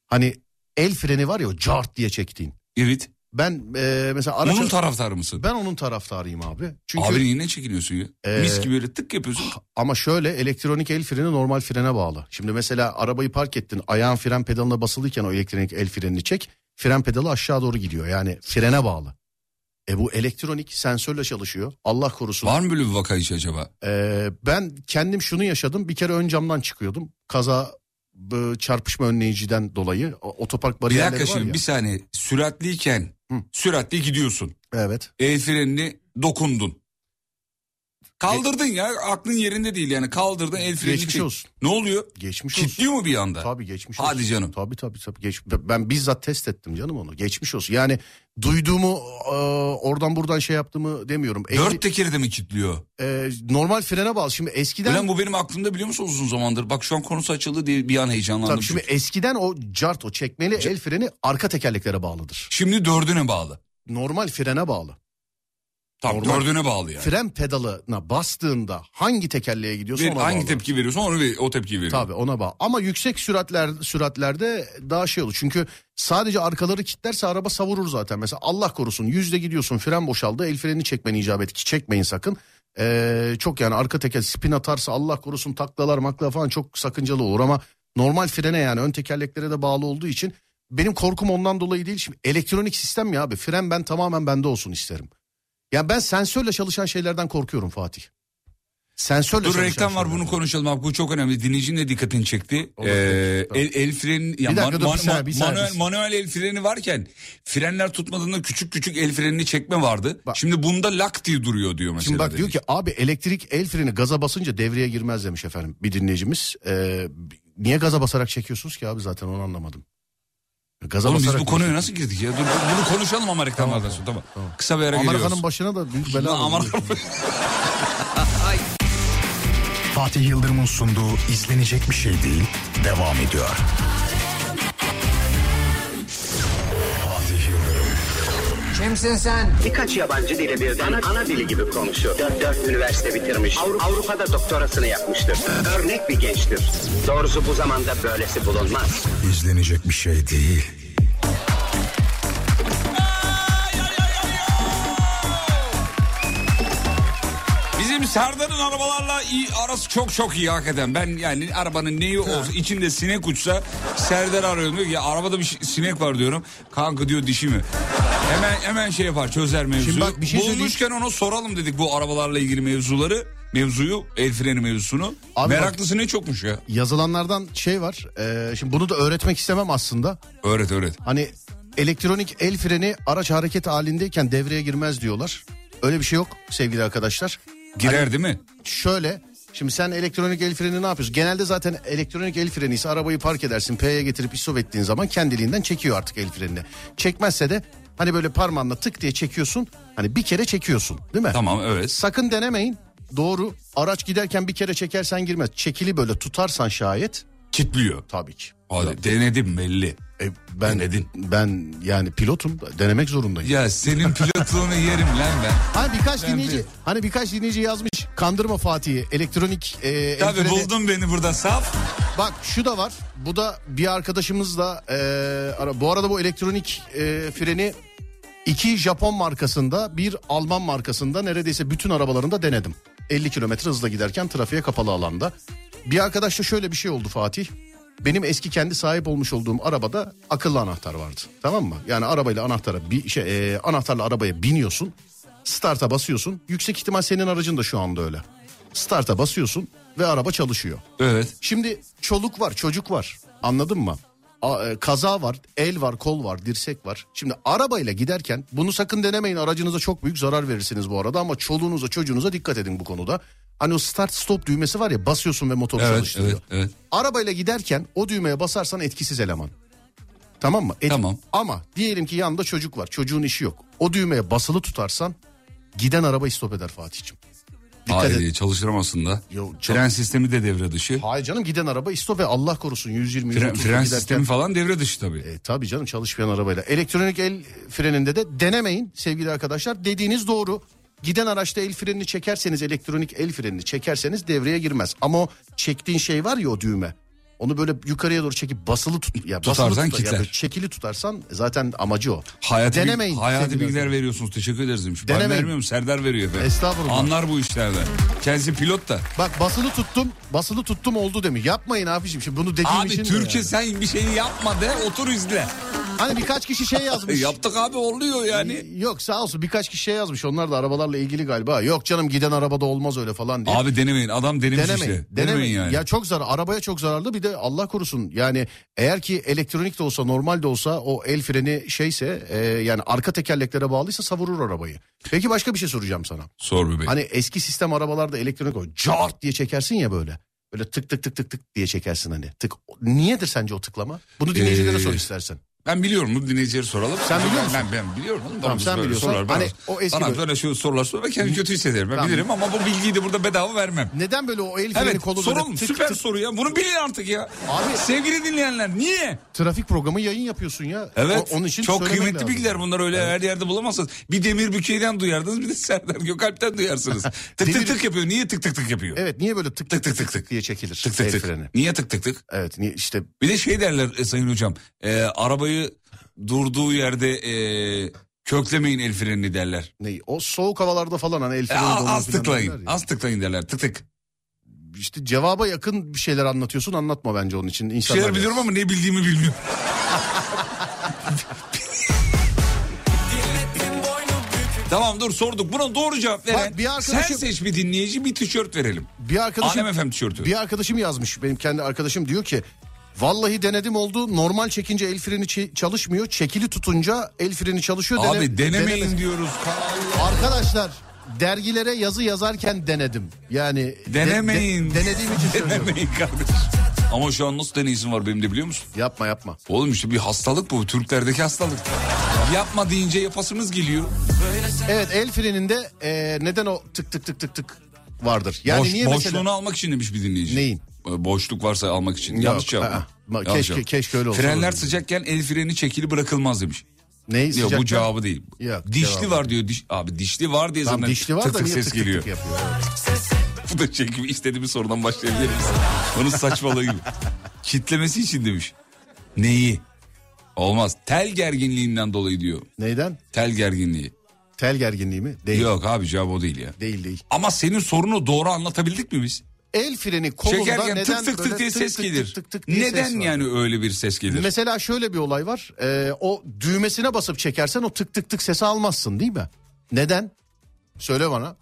Hani el freni var ya o cart diye çektiğin. Evet. Ben e, mesela araç... Onun taraftarı mısın? ben onun taraftarıyım abi. Çünkü Abi niye ne çekiniyorsun ya? Ee, Mis gibi böyle tık yapıyorsun. ama şöyle elektronik el freni normal frene bağlı. Şimdi mesela arabayı park ettin ayağın fren pedalına basılıyken o elektronik el frenini çek. Fren pedalı aşağı doğru gidiyor yani frene bağlı. E bu elektronik sensörle çalışıyor. Allah korusun. Var mı böyle bir vaka hiç acaba? Ee, ben kendim şunu yaşadım. Bir kere ön camdan çıkıyordum. Kaza çarpışma önleyiciden dolayı otopark bariyerleri var ya. bir saniye. Süratliyken Hı. süratli gidiyorsun. Evet. El frenini dokundun. Kaldırdın ya aklın yerinde değil yani kaldırdın el frenini Geçmiş çek- olsun. Ne oluyor? Geçmiş olsun. Kitliyor mu bir anda? Tabii geçmiş Hadi olsun. canım. Tabii tabii tabii. Geç, ben bizzat test ettim canım onu. Geçmiş olsun. Yani duyduğumu e, oradan buradan şey yaptığımı demiyorum. Elli- Dört tekeri de mi kitliyor? e, normal frene bağlı. Şimdi eskiden Ulan bu benim aklımda biliyor musun uzun zamandır? Bak şu an konusu açıldı diye bir an heyecanlandım. tabii şimdi çünkü. eskiden o cart o çekmeli el freni arka tekerleklere bağlıdır. Şimdi dördüne bağlı. Normal frene bağlı. Tamam Normal. dördüne bağlı yani. Fren pedalına bastığında hangi tekerleğe gidiyorsa Ver- ona hangi bağlı. tepki veriyorsan onu ver- o tepkiyi veriyor. Tabii ona bağlı. Ama yüksek süratler süratlerde daha şey olur. Çünkü sadece arkaları kilitlerse araba savurur zaten. Mesela Allah korusun yüzde gidiyorsun fren boşaldı el frenini çekmeni icap et ki çekmeyin sakın. Ee, çok yani arka teker spin atarsa Allah korusun taklalar makla falan çok sakıncalı olur ama normal frene yani ön tekerleklere de bağlı olduğu için benim korkum ondan dolayı değil. Şimdi elektronik sistem ya abi fren ben tamamen bende olsun isterim. Yani ben sensörle çalışan şeylerden korkuyorum Fatih. Sensörle Dur reklam var bunu konuşalım abi bu çok önemli. Dinleyicinin de dikkatini çekti. Olur, Ee, tamam. el, el freni ya Bir dakika, man- dur, bir man- saniye, bir saniye. manuel, manuel el freni varken frenler tutmadığında küçük küçük el frenini çekme vardı. Bak. Şimdi bunda lak diye duruyor diyor mesela. Şimdi bak dedi. diyor ki abi elektrik el freni gaza basınca devreye girmez demiş efendim bir dinleyicimiz. Ee, niye gaza basarak çekiyorsunuz ki abi zaten onu anlamadım. Gaza Oğlum biz bu konuya nasıl girdik ya? Dur, bunu konuşalım ama reklamlardan sonra tamam. Kısa bir ara Amerika'nın başına da büyük bela. Amerika- Fatih Yıldırım'ın sunduğu izlenecek bir şey değil devam ediyor. Kimsin sen? Birkaç yabancı dili birden ana dili gibi konuşuyor. Dört, dört üniversite bitirmiş. Avru- Avrupa'da doktorasını yapmıştır. Örnek bir gençtir. Doğrusu bu zamanda böylesi bulunmaz. İzlenecek bir şey değil. Bizim Serdar'ın arabalarla iyi, arası çok çok iyi hakikaten. Ben yani arabanın neyi olsa içinde sinek uçsa Serdar arıyorum diyor ki ya arabada bir sinek var diyorum. Kanka diyor dişi mi? Hemen hemen şey yapar çözer mevzuyu. Şimdi bak bir şey. Bulmuşken ona soralım dedik bu arabalarla ilgili mevzuları. Mevzuyu el freni mevzusunu. Abi Meraklısı ne çokmuş ya. Yazılanlardan şey var. e, şimdi bunu da öğretmek istemem aslında. Öğret öğret. Hani elektronik el freni araç hareket halindeyken devreye girmez diyorlar. Öyle bir şey yok sevgili arkadaşlar. Girer Hani- değil mi? Şöyle şimdi sen elektronik el freni ne yapıyorsun? Genelde zaten elektronik el freni ise arabayı park edersin. P'ye getirip istop ettiğin zaman kendiliğinden çekiyor artık el frenini. Çekmezse de hani böyle parmağınla tık diye çekiyorsun. Hani bir kere çekiyorsun değil mi? Tamam evet. Sakın denemeyin. Doğru. Araç giderken bir kere çekersen girmez. Çekili böyle tutarsan şayet Kitliyor. tabii ki. Hadi denedim belli. E, ben Denedin. ben yani pilotum denemek zorundayım. Ya senin pilotluğunu yerim lan ben. Hani birkaç Ben dinleyici bir- hani birkaç dinleyici yazmış kandırma Fatih'i elektronik e, Tabii freni- buldun beni burada saf. Bak şu da var. Bu da bir arkadaşımızla e, ara- bu arada bu elektronik e, freni iki Japon markasında bir Alman markasında neredeyse bütün arabalarında denedim. 50 kilometre hızla giderken trafiğe kapalı alanda. Bir arkadaşla şöyle bir şey oldu Fatih. Benim eski kendi sahip olmuş olduğum arabada akıllı anahtar vardı. Tamam mı? Yani arabayla anahtara bir şey e, anahtarla arabaya biniyorsun. Start'a basıyorsun. Yüksek ihtimal senin aracın da şu anda öyle. Start'a basıyorsun ve araba çalışıyor. Evet. Şimdi çoluk var, çocuk var. Anladın mı? E, kaza var, el var, kol var, dirsek var. Şimdi arabayla giderken bunu sakın denemeyin. Aracınıza çok büyük zarar verirsiniz bu arada ama çoluğunuza, çocuğunuza dikkat edin bu konuda. Hani o start stop düğmesi var ya basıyorsun ve motor Evet, çalıştırıyor. evet, evet. Arabayla giderken o düğmeye basarsan etkisiz eleman. Tamam mı? Et- Tamam. Ama diyelim ki yanında çocuk var. Çocuğun işi yok. O düğmeye basılı tutarsan giden araba stop eder Fatih'ciğim. Dikkat Hayır et. çalıştıramazsın da. Yo, çal- Fren sistemi de devre dışı. Hayır canım giden araba stop ve Allah korusun 120 Fren, 130 fren giderken- sistemi falan devre dışı tabii. E, tabii canım çalışmayan arabayla. Elektronik el freninde de denemeyin sevgili arkadaşlar. Dediğiniz doğru. Giden araçta el frenini çekerseniz elektronik el frenini çekerseniz devreye girmez. Ama o çektiğin şey var ya o düğme. Onu böyle yukarıya doğru çekip basılı tut. Ya basılı Tutarsan tutar- ya kitler. böyle çekili tutarsan zaten amacı o. Hayati, Denemeyin. hayati bilgiler veriyorsunuz. Teşekkür ederiz demiş. Ben Denemeyin. vermiyorum. Serdar veriyor efendim. Estağfurullah. Anlar bu işlerden. Kendisi pilot da. Bak basılı tuttum, basılı tuttum oldu demiş. Yapmayın abiciğim şimdi bunu dediğim Abi için de Türkçe yani. sen bir şeyi yapma de otur izle. Hani birkaç kişi şey yazmış. Yaptık abi oluyor yani. Yok sağ olsun birkaç kişi şey yazmış. Onlar da arabalarla ilgili galiba. Yok canım giden arabada olmaz öyle falan diye. Abi denemeyin. Adam denemiş Denemeyin. işte. Denemeyin. Denemeyin yani. Ya çok zarar. Arabaya çok zararlı. Bir de Allah korusun. Yani eğer ki elektronik de olsa normal de olsa o el freni şeyse e, yani arka tekerleklere bağlıysa savurur arabayı. Peki başka bir şey soracağım sana. Sor bebeğim. Hani eski sistem arabalarda elektronik o cart diye çekersin ya böyle. Böyle tık tık tık tık tık diye çekersin hani. Tık. Niyedir sence o tıklama? Bunu dinleyicilere Ee, sor istersen. Ben biliyorum bunu dinleyicileri soralım. Sen biliyor musun? Ben, ben biliyorum. oğlum. Tamam, sen böyle biliyorsan, sorular bana- hani o eski bana böyle- böyle şu sorular sor ve kendimi kötü hissederim. Ben Tamam. bilirim ama bu bilgiyi de burada bedava vermem. Neden böyle o el freni Evet kolu böyle sorun tık süper tık- soru ya. Bunu bilin artık ya. Abi- Sevgili dinleyenler niye? Trafik programı yayın yapıyorsun ya. Evet. O- onun için çok kıymetli lazım. bilgiler bunlar öyle her yerde bulamazsınız. Bir Demir Bükey'den duyardınız bir de Serdar Gökalp'ten duyarsınız. tık Demir- tık tık yapıyor. Niye tık tık tık yapıyor? Evet niye böyle tık tık tık tık, tık. diye çekilir Tık tık el tık. freni? Niye tık tık tık? Evet niye işte Bir de şey derler e, sayın hocam. e, arabayı durduğu yerde e, köklemeyin el frenini derler. ne o soğuk havalarda falan hani el E, freni az, donuyor az tıklayın. derler. Az tıklayın derler. Tık tık. İşte cevaba yakın bir şeyler anlatıyorsun anlatma bence onun için. İnsanlar şeyler biliyorum ama ne bildiğimi bilmiyorum. tamam dur sorduk. Buna doğru cevap veren. Bak, bir arkadaşım- Sen seç bir dinleyici bir tişört verelim. Bir arkadaşım Alem FM tişörtü. bir arkadaşım yazmış benim kendi arkadaşım diyor ki Vallahi denedim oldu. Normal çekince el freni çalışmıyor. Çekili tutunca el freni çalışıyor. Dene- Abi denemeyin deneme- diyoruz. Arkadaşlar dergilere yazı yazarken denedim. Yani de- Denemeyin. de- denediğim için söylüyorum. Denemeyin kardeşim. Ama şu an nasıl deneyizim var benim de biliyor musun? Yapma yapma. Oğlum işte bir hastalık bu. Türklerdeki hastalık. Yapma deyince yapasımız geliyor. Evet el freninde e, neden o tık tık tık tık tık vardır? Yani Boş- niye boşluğunu mesela? almak için demiş bir dinleyici. Neyin? Ee, Boşluk varsa almak için. Yok, Yanlış cevap. mı? Yanlış keşke- cevap. keşke öyle olsa Frenler sıcakken el freni çekili bırakılmaz demiş. Neyi Yok bu cevabı değil. Yok, dişli cevabı. var diyor. Diş, abi dişli var diye Tamam zaten dişli var tık da tık ses tık geliyor. tık yapıyor? Evet. Bu da gibi istediğimiz sorudan başlayabilir misin? Onun saçmalığı gibi. Kitlemesi için demiş. Neyi? Olmaz. Tel gerginliğinden dolayı diyor. Neyden? Tel gerginliği. Tel gerginliği mi? Değil. Yok abi cevap o değil ya. Değil değil. Ama senin sorunu doğru anlatabildik mi biz? El freni kolunda Çekerken neden tık tık tık diye ses tık gelir. tık tık tık diye Neden ses var? yani öyle bir ses gelir? Mesela şöyle bir olay var. Ee, o düğmesine basıp çekersen o tık tık tık sesi almazsın değil mi? Neden? Söyle bana.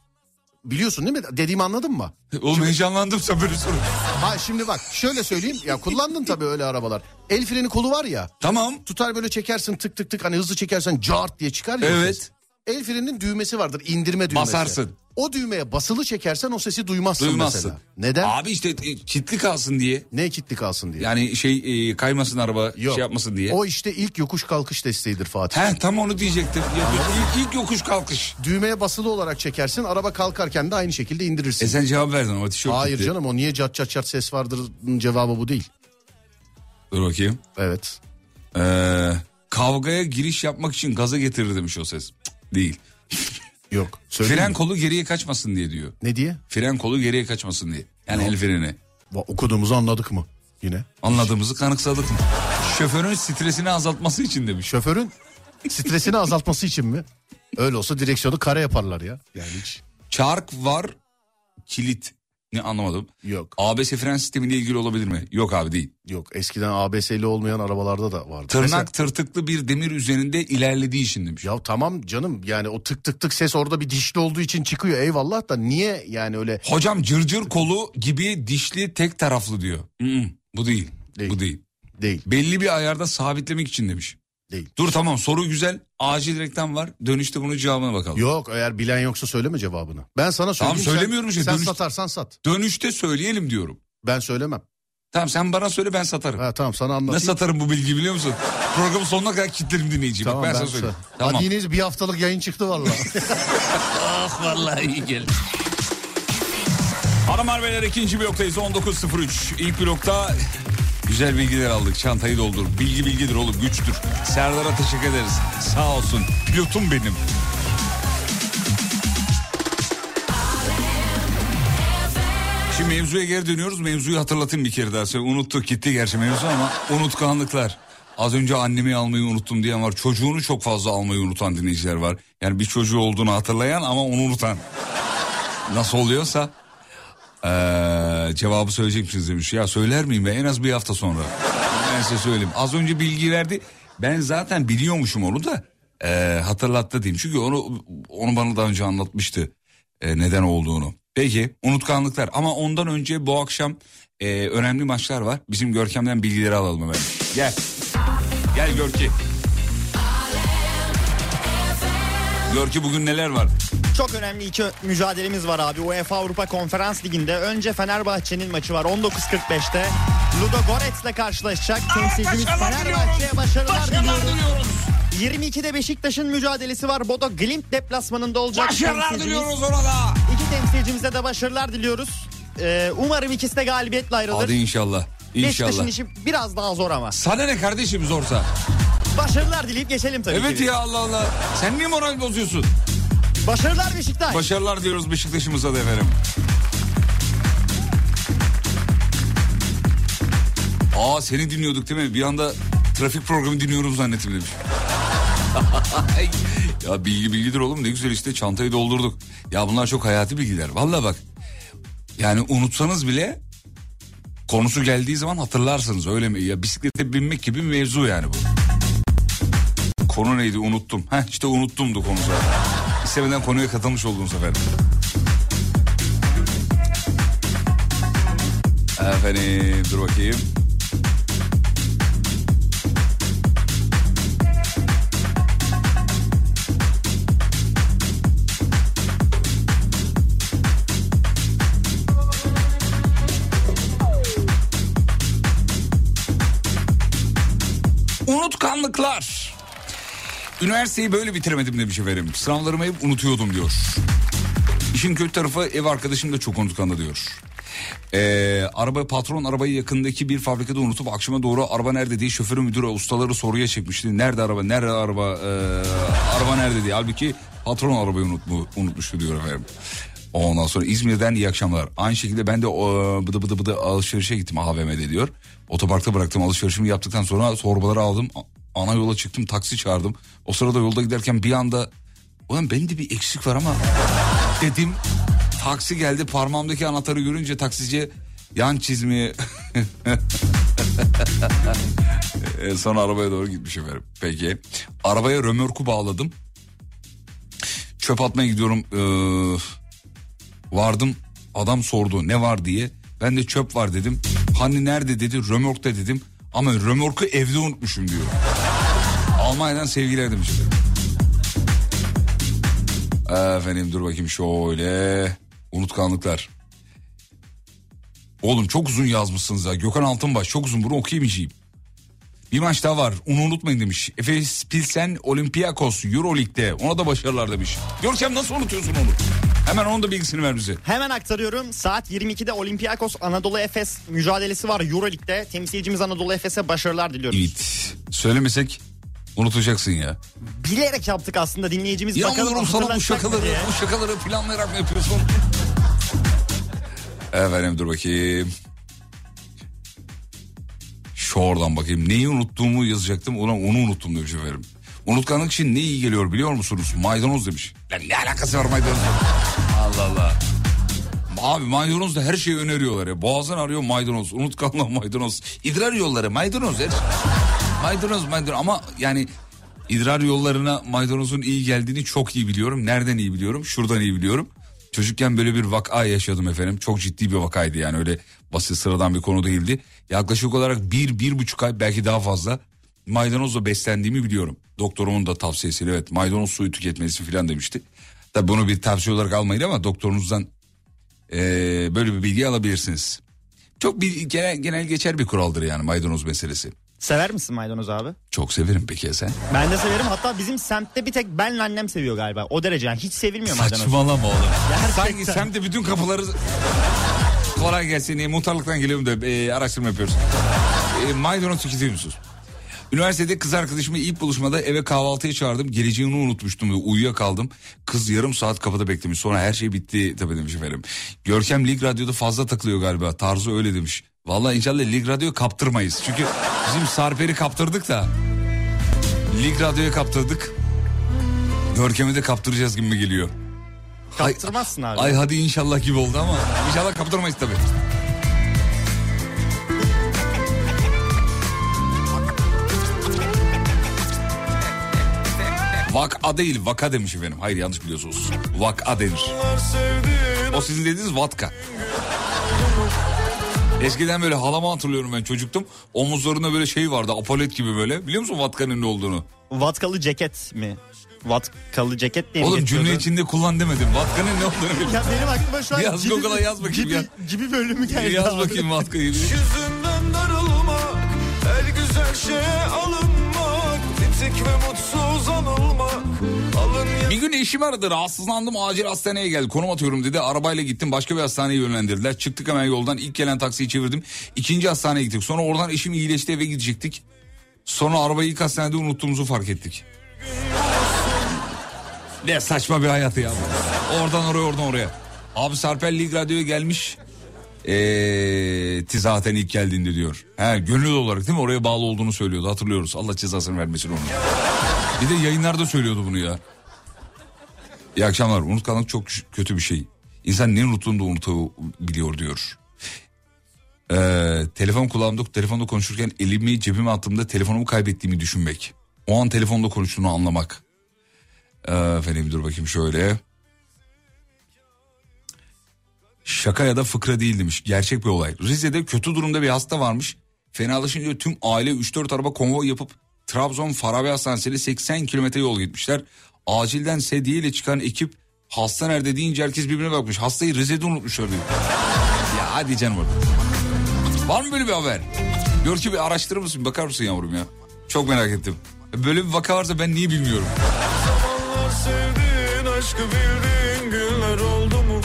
Biliyorsun değil mi? Dediğimi anladın mı? Oğlum heyecanlandım sen böyle soru. Ha şimdi bak şöyle söyleyeyim. Ya kullandın tabii öyle arabalar. El freni kolu var ya. Tamam. Tutar böyle çekersin tık tık tık hani hızlı çekersen cart diye çıkar ya. Evet. ses. El freninin düğmesi vardır indirme düğmesi. Basarsın. O düğmeye basılı çekersen o sesi duymazsın, Duymazsın. mesela. Neden? Abi işte e, kilitli kalsın diye. Ne kilitli kalsın diye. Yani şey e, kaymasın araba Yok. şey yapmasın diye. O işte ilk yokuş kalkış desteğidir Fatih. He tam onu diyecektim. Yokuş- ilk, ilk yokuş kalkış. Düğmeye basılı olarak çekersin araba kalkarken de aynı şekilde indirirsin. E sen cevap verdin ama tişört Hayır gitti. canım o niye cat cat cat ses vardır cevabı bu değil. Dur bakayım. Evet. Ee, kavgaya giriş yapmak için gaza getirir demiş o ses. Değil. Yok. Fren mi? kolu geriye kaçmasın diye diyor. Ne diye? Fren kolu geriye kaçmasın diye. Yani el freni. Okuduğumuzu anladık mı yine? Anladığımızı kanıksadık mı? Şoförün stresini azaltması için demiş. Şoförün stresini azaltması için mi? Öyle olsa direksiyonu kare yaparlar ya. Yani hiç. Çark var kilit. Ne anlamadım. Yok. ABS fren sistemiyle ilgili olabilir mi? Yok abi değil. Yok eskiden ABS'li olmayan arabalarda da vardı. Tırnak Mesela- tırtıklı bir demir üzerinde ilerlediği için demiş. Ya tamam canım yani o tık tık tık ses orada bir dişli olduğu için çıkıyor eyvallah da niye yani öyle Hocam cırcır kolu gibi dişli tek taraflı diyor. Mm-mm, bu değil. Değil. Bu değil. değil Belli bir ayarda sabitlemek için demiş. Değil. Dur tamam soru güzel. Acil reklam var. Dönüşte bunun cevabına bakalım. Yok eğer bilen yoksa söyleme cevabını. Ben sana söyleyeyim. Tamam, sen- söylemiyorum işte, Sen dönüş- satarsan sat. Dönüşte söyleyelim diyorum. Ben söylemem. Tamam sen bana söyle ben satarım. Ha tamam sana anlatayım. Nasıl satarım bu bilgiyi biliyor musun? Programın sonuna kadar kilitlerim dinleyiciyi. Tamam, Bak ben, ben sana söyleyeyim. sa- Tamam. Hadi yine bir haftalık yayın çıktı vallahi. Ah vallahi iyi geldi. Hanımlar beyler ikinci bloktayız 19.03. İlk blokta güzel bilgiler aldık. Çantayı doldur. Bilgi bilgidir oğlum güçtür. Serdar'a teşekkür ederiz. Sağ olsun. Pilotum benim. Şimdi mevzuya geri dönüyoruz. Mevzuyu hatırlatayım bir kere daha. Sen unuttuk gitti gerçi mevzu ama unutkanlıklar. Az önce annemi almayı unuttum diyen var. Çocuğunu çok fazla almayı unutan dinleyiciler var. Yani bir çocuğu olduğunu hatırlayan ama onu unutan. Nasıl oluyorsa. Ee, cevabı söyleyecek misiniz demiş. Ya söyler miyim ben en az bir hafta sonra. Ben size söyleyeyim. Az önce bilgi verdi. Ben zaten biliyormuşum onu da ee, hatırlattı diyeyim. Çünkü onu onu bana daha önce anlatmıştı ee, neden olduğunu. Peki unutkanlıklar ama ondan önce bu akşam ee, önemli maçlar var. Bizim Görkem'den bilgileri alalım hemen. Gel. Gel Görki. Görki bugün neler var? Çok önemli iki mücadelemiz var abi. UEFA Avrupa Konferans Ligi'nde önce Fenerbahçe'nin maçı var 19.45'te. Ludo Goretz'le karşılaşacak. Temsilcimiz Fenerbahçe'ye başarılar diliyoruz. 22'de Beşiktaş'ın mücadelesi var. Bodo Glimt deplasmanında olacak. Başarılar diliyoruz ona da. İki temsilcimize de başarılar diliyoruz. Ee, umarım ikisi de galibiyetle ayrılır. Hadi inşallah. Beşiktaş'ın İnşallah. işi biraz daha zor ama. Sana ne kardeşim zorsa? Başarılar dileyip geçelim tabii Evet ki. ya Allah Allah. Sen niye moral bozuyorsun? Başarılar Beşiktaş. Başarılar diyoruz Beşiktaş'ımıza da efendim. Aa seni dinliyorduk değil mi? Bir anda trafik programı dinliyorum zannettim demiş. ya bilgi bilgidir oğlum ne güzel işte çantayı doldurduk. Ya bunlar çok hayati bilgiler. Vallahi bak. Yani unutsanız bile konusu geldiği zaman hatırlarsınız öyle mi? Ya bisiklete binmek gibi bir mevzu yani bu. Konu neydi unuttum. Heh işte unuttumdu konu zaten. İstemeden konuya katılmış oldum sefer. Efendim dur bakayım. Unutkanlıklar. Üniversiteyi böyle bitiremedim demiş efendim. Sınavlarımı hep unutuyordum diyor. İşin kötü tarafı ev arkadaşım da çok unutkanlı diyor. Ee, araba patron arabayı yakındaki bir fabrikada unutup akşama doğru araba nerede diye şoförü müdüre ustaları soruya çekmişti. Nerede araba nerede araba ee, araba nerede diye. Halbuki patron arabayı unutmu, unutmuştu diyor efendim. Ondan sonra İzmir'den iyi akşamlar. Aynı şekilde ben de o, bıdı bıdı bıdı alışverişe gittim AVM'de diyor. Otoparkta bıraktım alışverişimi yaptıktan sonra torbaları aldım. Ana yola çıktım taksi çağırdım. O sırada yolda giderken bir anda ulan bende bir eksik var ama dedim. Taksi geldi parmağımdaki anahtarı görünce taksici yan çizmeyi E, sonra arabaya doğru gitmiş efendim. Peki. Arabaya römorku bağladım. Çöp atmaya gidiyorum. Ee, vardım. Adam sordu ne var diye. Ben de çöp var dedim. Hani nerede dedi römorkta dedim. Ama römorku evde unutmuşum diyor. Almanya'dan sevgiler demiş efendim. Efendim dur bakayım şöyle. Unutkanlıklar. Oğlum çok uzun yazmışsınız ya. Gökhan Altınbaş çok uzun bunu okuyamayacağım. Bir maç daha var. Onu unutmayın demiş. Efes Pilsen Olympiakos Euroleague'de. Ona da başarılar demiş. Görkem nasıl unutuyorsun onu? Hemen onun da bilgisini ver bize. Hemen aktarıyorum. Saat 22'de Olympiakos Anadolu Efes mücadelesi var Euroleague'de. Temsilcimiz Anadolu Efes'e başarılar diliyoruz. Evet. Söylemesek unutacaksın ya. Bilerek yaptık aslında dinleyicimiz bakalım Yanıyorum sana bu şakaları, diye. bu şakaları planlayarak mı yapıyorsun? Efendim dur bakayım. Şu oradan bakayım. Neyi unuttuğumu yazacaktım. Ona onu unuttum demiş efendim. Unutkanlık için ne iyi geliyor biliyor musunuz? Maydanoz demiş. Lan ne alakası var maydanozla? Allah Allah. Abi maydanoz da her şeyi öneriyorlar ya. Boğazın arıyor maydanoz. Unutkanlık maydanoz. İdrar yolları maydanoz. Her... maydanoz maydanoz. Ama yani idrar yollarına maydanozun iyi geldiğini çok iyi biliyorum. Nereden iyi biliyorum? Şuradan iyi biliyorum. Çocukken böyle bir vaka yaşadım efendim. Çok ciddi bir vakaydı yani öyle basit sıradan bir konu değildi. Yaklaşık olarak bir, bir buçuk ay belki daha fazla maydanozla beslendiğimi biliyorum. Doktorumun da tavsiyesiyle evet maydanoz suyu tüketmesi falan demişti. Tabi bunu bir tavsiye olarak almayın ama doktorunuzdan eee, böyle bir bilgi alabilirsiniz. Çok bir genel, genel geçer bir kuraldır yani maydanoz meselesi. Sever misin maydanoz abi? Çok severim peki ya sen? Ben de severim. Hatta bizim semtte bir tek benle annem seviyor galiba. O derece yani hiç sevilmiyor maydanoz. Saçmalama oğlum. Gerçekten. Sanki semtte bütün kapıları... Kolay gelsin. E, muhtarlıktan geliyorum da e, araştırma yapıyoruz. E, maydanoz tüketiyor musunuz? Üniversitede kız arkadaşımı ilk buluşmada eve kahvaltıya çağırdım. Geleceğini unutmuştum ve uyuyakaldım. Kız yarım saat kapıda beklemiş. Sonra her şey bitti tabii demiş efendim. Görkem Lig Radyo'da fazla takılıyor galiba. Tarzı öyle demiş. Vallahi inşallah Lig Radyo'yu kaptırmayız. Çünkü bizim Sarper'i kaptırdık da. Lig Radyo'ya kaptırdık. Görkem'i de kaptıracağız gibi geliyor. Kaptırmazsın abi. Ay hadi inşallah gibi oldu ama inşallah kaptırmayız tabii. Vaka değil vaka demiş efendim. Hayır yanlış biliyorsunuz. Vaka denir. O sizin dediğiniz vatka. Eskiden böyle halama hatırlıyorum ben çocuktum. Omuzlarında böyle şey vardı apolet gibi böyle. Biliyor musun vatkanın ne olduğunu? Vatkalı ceket mi? Vatkalı ceket diye Oğlum geçiyordu? cümle içinde kullan demedim. Vatkanın ne olduğunu bilmiyorum. Ya benim aklıma şu an Yaz gibi, Google'a yaz bakayım gibi, ya. gibi bölümü geldi Yaz abi. bakayım vatkayı. Yüzünden darılmak Her güzel şeye alınmak Bitik ve mutsuz anılmak Bir gün eşim aradı rahatsızlandım acil hastaneye geldi. Konum atıyorum dedi arabayla gittim başka bir hastaneye yönlendirdiler. Çıktık hemen yoldan ilk gelen taksiyi çevirdim. İkinci hastaneye gittik. Sonra oradan eşim iyileşti eve gidecektik. Sonra arabayı ilk hastanede unuttuğumuzu fark ettik. Ne saçma bir hayat ya. Oradan oraya oradan oraya. Abi Sarper Lig Radyo'ya gelmiş. Ee, zaten ilk geldiğinde diyor. He, gönüllü olarak değil mi? Oraya bağlı olduğunu söylüyordu. Hatırlıyoruz. Allah cezasını vermesin onu. Bir de yayınlarda söylüyordu bunu ya. İyi akşamlar. Unutkanlık çok kötü bir şey. İnsan ne unuttuğunu da unutabiliyor diyor. Ee, telefon kulağımda telefonda konuşurken elimi cebime attığımda telefonumu kaybettiğimi düşünmek. O an telefonda konuştuğunu anlamak. Ee, efendim dur bakayım şöyle. Şaka ya da fıkra değil demiş. Gerçek bir olay. Rize'de kötü durumda bir hasta varmış. Fenalaşınca tüm aile 3-4 araba konvoy yapıp Trabzon Farabi Hastanesi'ne 80 kilometre yol gitmişler. Acilden sedye ile çıkan ekip hasta nerede deyince herkes birbirine bakmış. Hastayı Rize'de unutmuşlar diyor. ya hadi canım orada. Var mı böyle bir haber? Gör ki bir araştırır mısın? Bakar mısın yavrum ya? Çok merak ettim. Böyle bir vaka varsa ben niye bilmiyorum. zamanlar sevdiğin Aşkı bildiğin günler oldu mu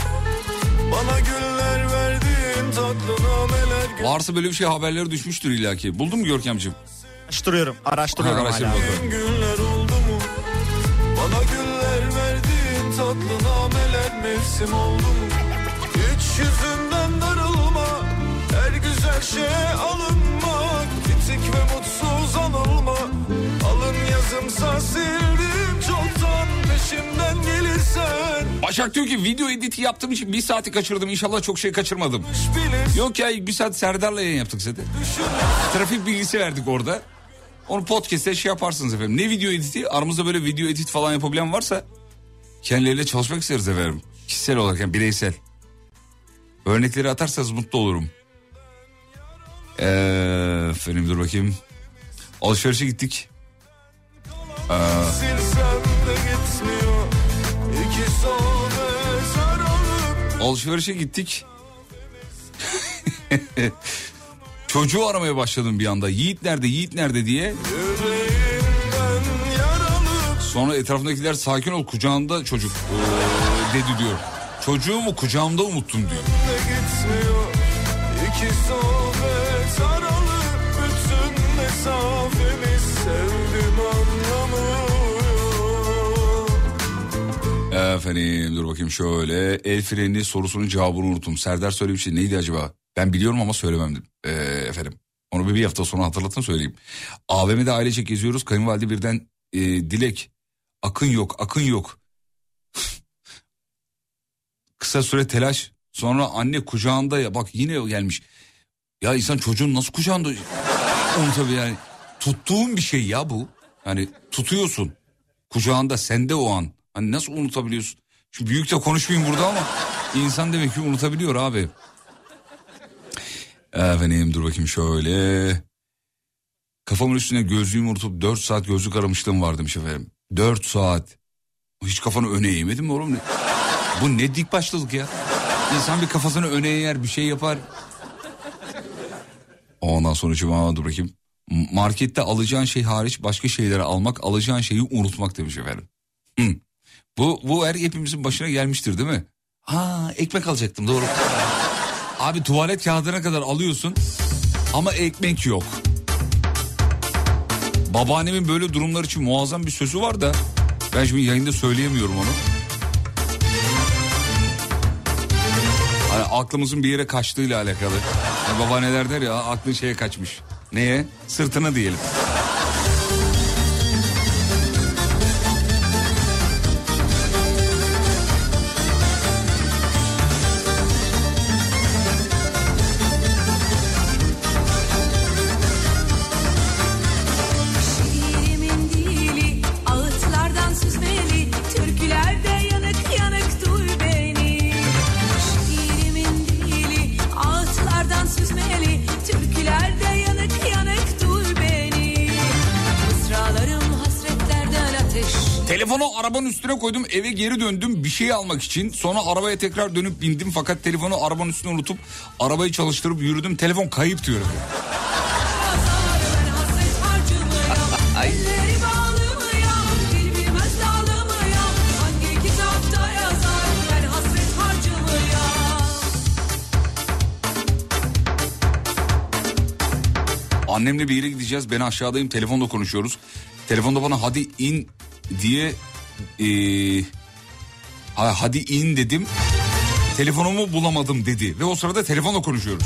Bana güller verdiğin tatlı nameler Varsa böyle bir şey haberleri düşmüştür illaki. Buldun mu Görkemciğim? Araştırıyorum. Araştırıyorum Ha, araştır hala. Tatlı nameler mevsim oldu Hiç yüzünden darılma Her güzel şeye alınmak Bitik ve mutsuz anılma Alın yazımsa sildim çoktan Peşimden gelirsen Başak diyor ki video editi yaptığım için bir saati kaçırdım. İnşallah çok şey kaçırmadım. Yok ya bir saat Serdar'la yayın yaptık zaten. Trafik bilgisi verdik orada. Onu podcast'te şey yaparsınız efendim. Ne video editi? Aramızda böyle video edit falan yapabilen varsa kendileriyle çalışmak isteriz efendim. Kişisel olarak yani bireysel. Örnekleri atarsanız mutlu olurum. Ee, efendim dur bakayım. Alışverişe gittik. Ee, alışverişe gittik. Çocuğu aramaya başladım bir anda. Yiğit nerede, Yiğit nerede diye. Yaralı Sonra etrafındakiler sakin ol kucağında çocuk ee, dedi diyor. Çocuğumu kucağımda unuttum diyor. Efendim dur bakayım şöyle. El freni sorusunun cevabını unuttum. Serdar söylemiş neydi acaba? Ben biliyorum ama söylemem. Ee, efendim. Onu bir, bir hafta sonra hatırlatın söyleyeyim. AVM'de ailece geziyoruz. Kayınvalide birden e, dilek. Akın yok, akın yok. Kısa süre telaş. Sonra anne kucağında ya bak yine gelmiş. Ya insan çocuğun nasıl kucağında onu tabii yani tuttuğun bir şey ya bu. Hani tutuyorsun kucağında sende o an. Hani nasıl unutabiliyorsun? Şu büyük de konuşmayayım burada ama insan demek ki unutabiliyor abi. Efendim dur bakayım şöyle. Kafamın üstüne gözlüğümü unutup 4 saat gözlük aramışlığım var demiş efendim. 4 saat. Hiç kafanı öne eğmedin mi oğlum? Bu ne dik başlılık ya. İnsan bir kafasını öne eğer bir şey yapar. Ondan sonra cuma dur bakayım. Markette alacağın şey hariç başka şeyleri almak, alacağın şeyi unutmak demiş efendim. Hı. Bu, bu her hepimizin başına gelmiştir değil mi? Ha ekmek alacaktım doğru. Abi tuvalet kağıdına kadar alıyorsun ama ekmek yok. Babaannemin böyle durumlar için muazzam bir sözü var da ben şimdi yayında söyleyemiyorum onu. Hani aklımızın bir yere kaçtığıyla alakalı. Yani babaanneler der ya aklın şeye kaçmış. Neye? Sırtına diyelim. Üstüne koydum eve geri döndüm bir şey almak için. Sonra arabaya tekrar dönüp bindim fakat telefonu arabanın üstüne unutup arabayı çalıştırıp yürüdüm. Telefon kayıp diyor. Elleri bağlamayan dil bilmez dağlamayan Hangi kitapta yazar ben hasret harcamayan Annemle bir yere gideceğiz. Ben aşağıdayım. Telefonda konuşuyoruz. Telefonda bana hadi in diye ha- hadi in dedim. Telefonumu bulamadım dedi ve o sırada telefonla konuşuyoruz.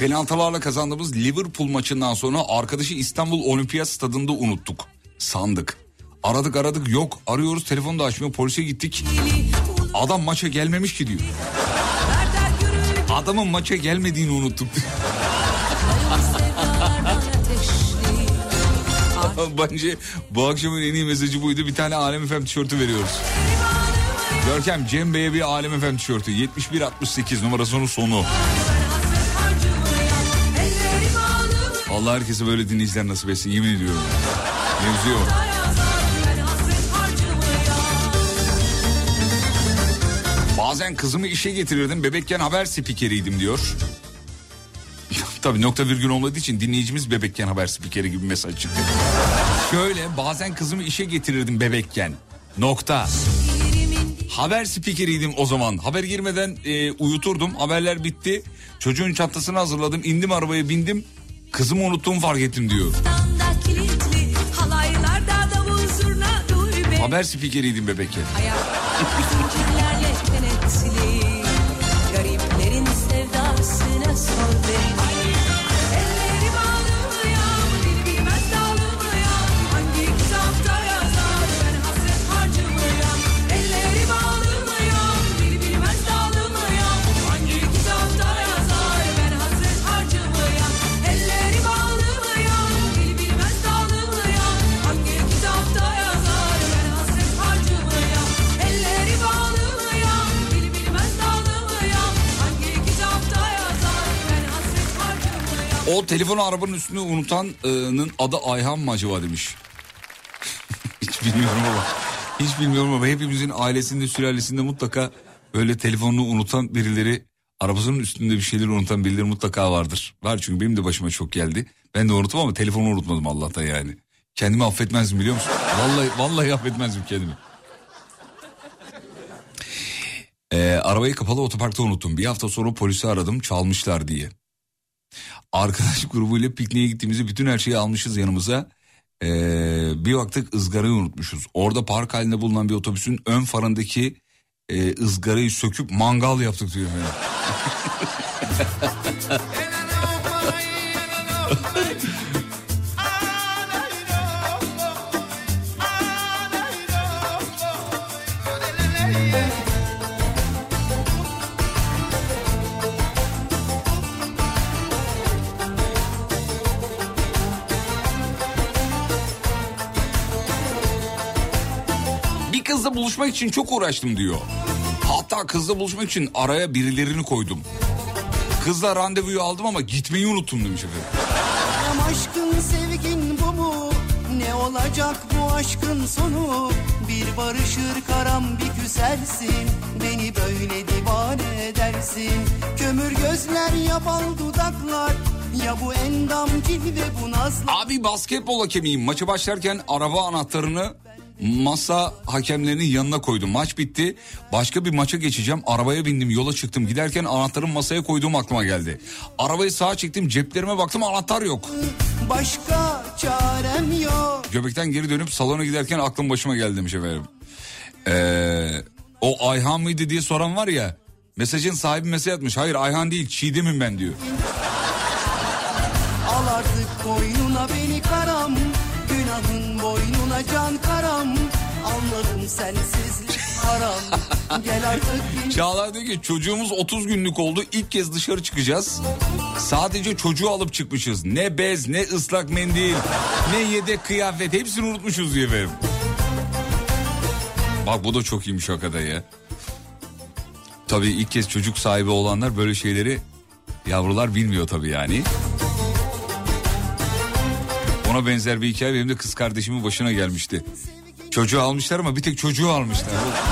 Penaltılarla kazandığımız Liverpool maçından sonra arkadaşı İstanbul Olimpiyat Stadında unuttuk. Sandık. Aradık aradık yok. Arıyoruz telefonu da açmıyor. Polise gittik. Adam maça gelmemiş ki diyor. Adamın maça gelmediğini unuttuk. Bence bu akşamın en iyi mesajı buydu. Bir tane Alem Efem tişörtü veriyoruz. Görkem Cem Bey'e bir Alem Efem tişörtü. 7168 numarasının sonu. Allah herkese böyle dinleyiciler nasip etsin yemin ediyorum. Mevzu yok. Bazen kızımı işe getirirdim bebekken haber spikeriydim diyor. Tabii nokta virgül olmadığı için dinleyicimiz bebekken haber spikeri gibi mesaj çıktı. Şöyle bazen kızımı işe getirirdim bebekken. Nokta. Haber spikeriydim o zaman. Haber girmeden e, uyuturdum. Haberler bitti. Çocuğun çantasını hazırladım. indim arabaya bindim. Kızımı unuttuğumu fark ettim diyor. kilitli Haber spikeriydim bebekken. O telefonu arabanın üstüne unutanın adı Ayhan mı acaba demiş. Hiç bilmiyorum ama. Hiç bilmiyorum ama hepimizin ailesinde sülalesinde mutlaka böyle telefonunu unutan birileri arabasının üstünde bir şeyleri unutan birileri mutlaka vardır. Var çünkü benim de başıma çok geldi. Ben de unuttum ama telefonu unutmadım Allah'tan yani. Kendimi affetmezdim biliyor musun? Vallahi vallahi affetmezdim kendimi. Ee, arabayı kapalı otoparkta unuttum. Bir hafta sonra polisi aradım çalmışlar diye. Arkadaş grubuyla pikniğe gittiğimizde bütün her şeyi almışız yanımıza. Ee, bir baktık ızgarayı unutmuşuz. Orada park halinde bulunan bir otobüsün ön farındaki e, ızgarayı söküp mangal yaptık diyor. Yani. buluşmak için çok uğraştım diyor. Hatta kızla buluşmak için araya birilerini koydum. Kızla randevuyu aldım ama gitmeyi unuttum demiş efendim. Aşkın sevgin bu mu? Ne olacak bu aşkın sonu? Bir barışır karam bir küsersin Beni böyle divane edersin Kömür gözler yapal dudaklar Ya bu endam cilve bu nazlı Abi basketbol hakemiyim. Maçı başlarken araba anahtarını masa hakemlerinin yanına koydum. Maç bitti. Başka bir maça geçeceğim. Arabaya bindim yola çıktım. Giderken anahtarı masaya koyduğum aklıma geldi. Arabayı sağa çektim ceplerime baktım anahtar yok. Başka çarem yok Göbekten geri dönüp salona giderken aklım başıma geldi demiş efendim. Ee, o Ayhan mıydı diye soran var ya. Mesajın sahibi mesaj atmış. Hayır Ayhan değil Çiğdem'im ben diyor. Al artık koynuna beni karam Günahın boynuna can karam sensizlik haram Gel artık Çağlar diyor ki çocuğumuz 30 günlük oldu. İlk kez dışarı çıkacağız. Sadece çocuğu alıp çıkmışız. Ne bez, ne ıslak mendil, ne yedek kıyafet hepsini unutmuşuz diye efendim. Bak bu da çok iyiymiş hakikaten ya. Tabii ilk kez çocuk sahibi olanlar böyle şeyleri yavrular bilmiyor tabii yani. Ona benzer bir hikaye benim de kız kardeşimin başına gelmişti. Çocuğu almışlar ama bir tek çocuğu almışlar.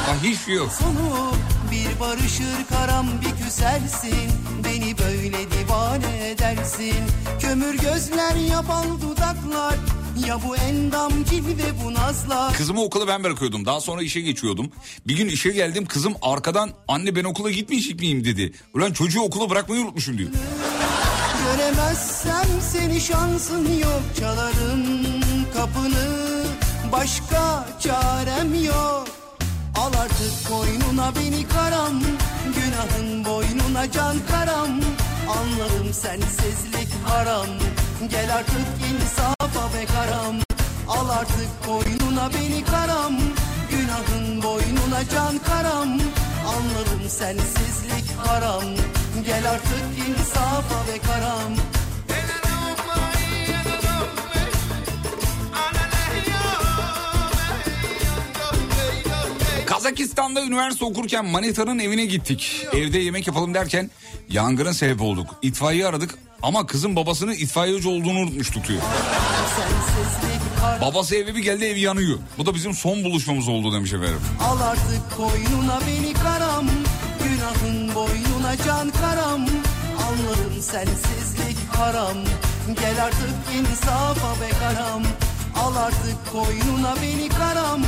Bak şey yok. sonu Bir barışır karam bir küsersin Beni böyle divane edersin Kömür gözler yaban dudaklar Ya bu endam cilve bu nazlar Kızımı okula ben bırakıyordum. Daha sonra işe geçiyordum. Bir gün işe geldim kızım arkadan anne ben okula gitmeyecek miyim dedi. Ulan çocuğu okula bırakmayı unutmuşum diyor. Göremezsem seni şansın yok Çalarım kapını Başka çarem yok. Al artık koynuna beni karam. Günahın boynuna can karam. Anladım sensizlik haram. Gel artık insafa be karam. Al artık koynuna beni karam. Günahın boynuna can karam. Anladım sensizlik haram. Gel artık insafa be karam Kazakistan'da üniversite okurken manitanın evine gittik. Evde yemek yapalım derken yangına sebep olduk. İtfaiye aradık ama kızın babasının itfaiyeci olduğunu unutmuştuk diyor. Babası eve bir geldi ev yanıyor. Bu da bizim son buluşmamız oldu demiş efendim. Al artık koynuna beni karam Günahın boynuna can karam Anladım sensizlik haram Gel artık insafa be karam Al artık koynuna beni karam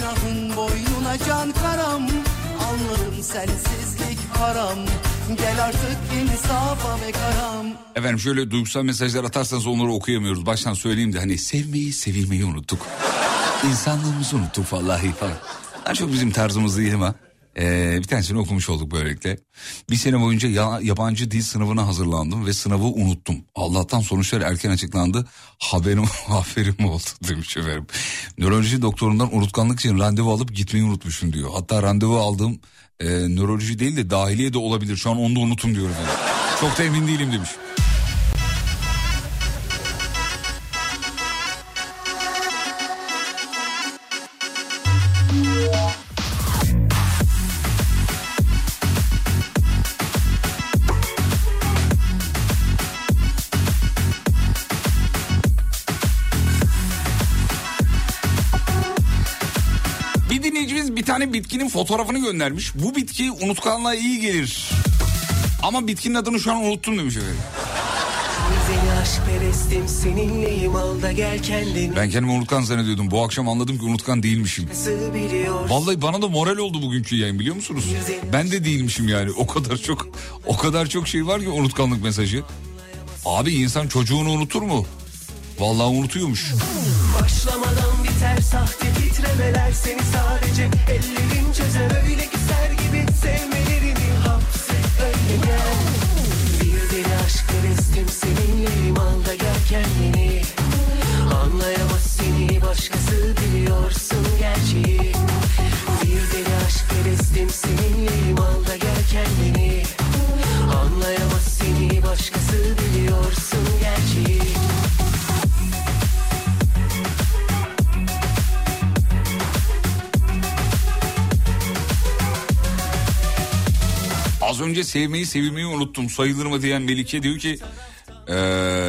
Günahın boynuna can karam Anladım sensizlik haram Gel artık insafa be karam Efendim şöyle duygusal mesajlar atarsanız onları okuyamıyoruz. Baştan söyleyeyim de hani sevmeyi sevilmeyi unuttuk. İnsanlığımızı unuttuk vallahi falan. Ha, çok bizim tarzımız değil ama ee, bir tanesini okumuş olduk böylelikle. Bir sene boyunca ya, yabancı dil sınavına hazırlandım ve sınavı unuttum. Allah'tan sonuçlar erken açıklandı. Haberim, haberim oldu demiş efendim. Nöroloji doktorundan unutkanlık için randevu alıp gitmeyi unutmuşum diyor. Hatta randevu aldığım e, nöroloji değil de dahiliye de olabilir. Şu an onu da unuttum diyor efendim. Çok da emin değilim demiş. Tane bitkinin fotoğrafını göndermiş. Bu bitki unutkanlığa iyi gelir. Ama bitkinin adını şu an unuttum demiş efendim. Ben kendimi unutkan zannediyordum. Bu akşam anladım ki unutkan değilmişim. Vallahi bana da moral oldu bugünkü yayın biliyor musunuz? Ben de değilmişim yani. O kadar çok o kadar çok şey var ki unutkanlık mesajı. Abi insan çocuğunu unutur mu? Vallahi unutuyormuş. Başlamadan sahte titremeler Seni sadece ellerin çözer öyle güzel gibi Sevmelerini hapset öyle gel. Bir deli aşk perestim seninleyim al da gel kendini. Anlayamaz seni başkası biliyorsun gerçeği. Bir deli aşk perestim seninleyim al da gel kendini. Anlayamaz seni başkası biliyorsun Az önce sevmeyi sevilmeyi unuttum. Sayılır mı diyen Melike diyor ki ee,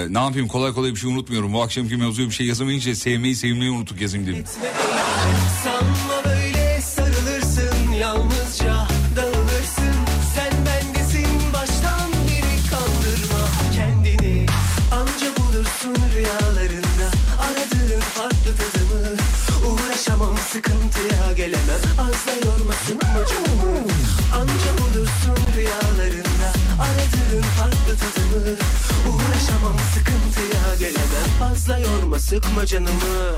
ne yapayım? Kolay kolay bir şey unutmuyorum. Bu akşamki mevzuya bir şey yazamayınca sevmeyi sevmeyi unuttuk yazayım dedim. sıkıntıya gelemem. Az da yormasın bacımı yorma sıkma canımı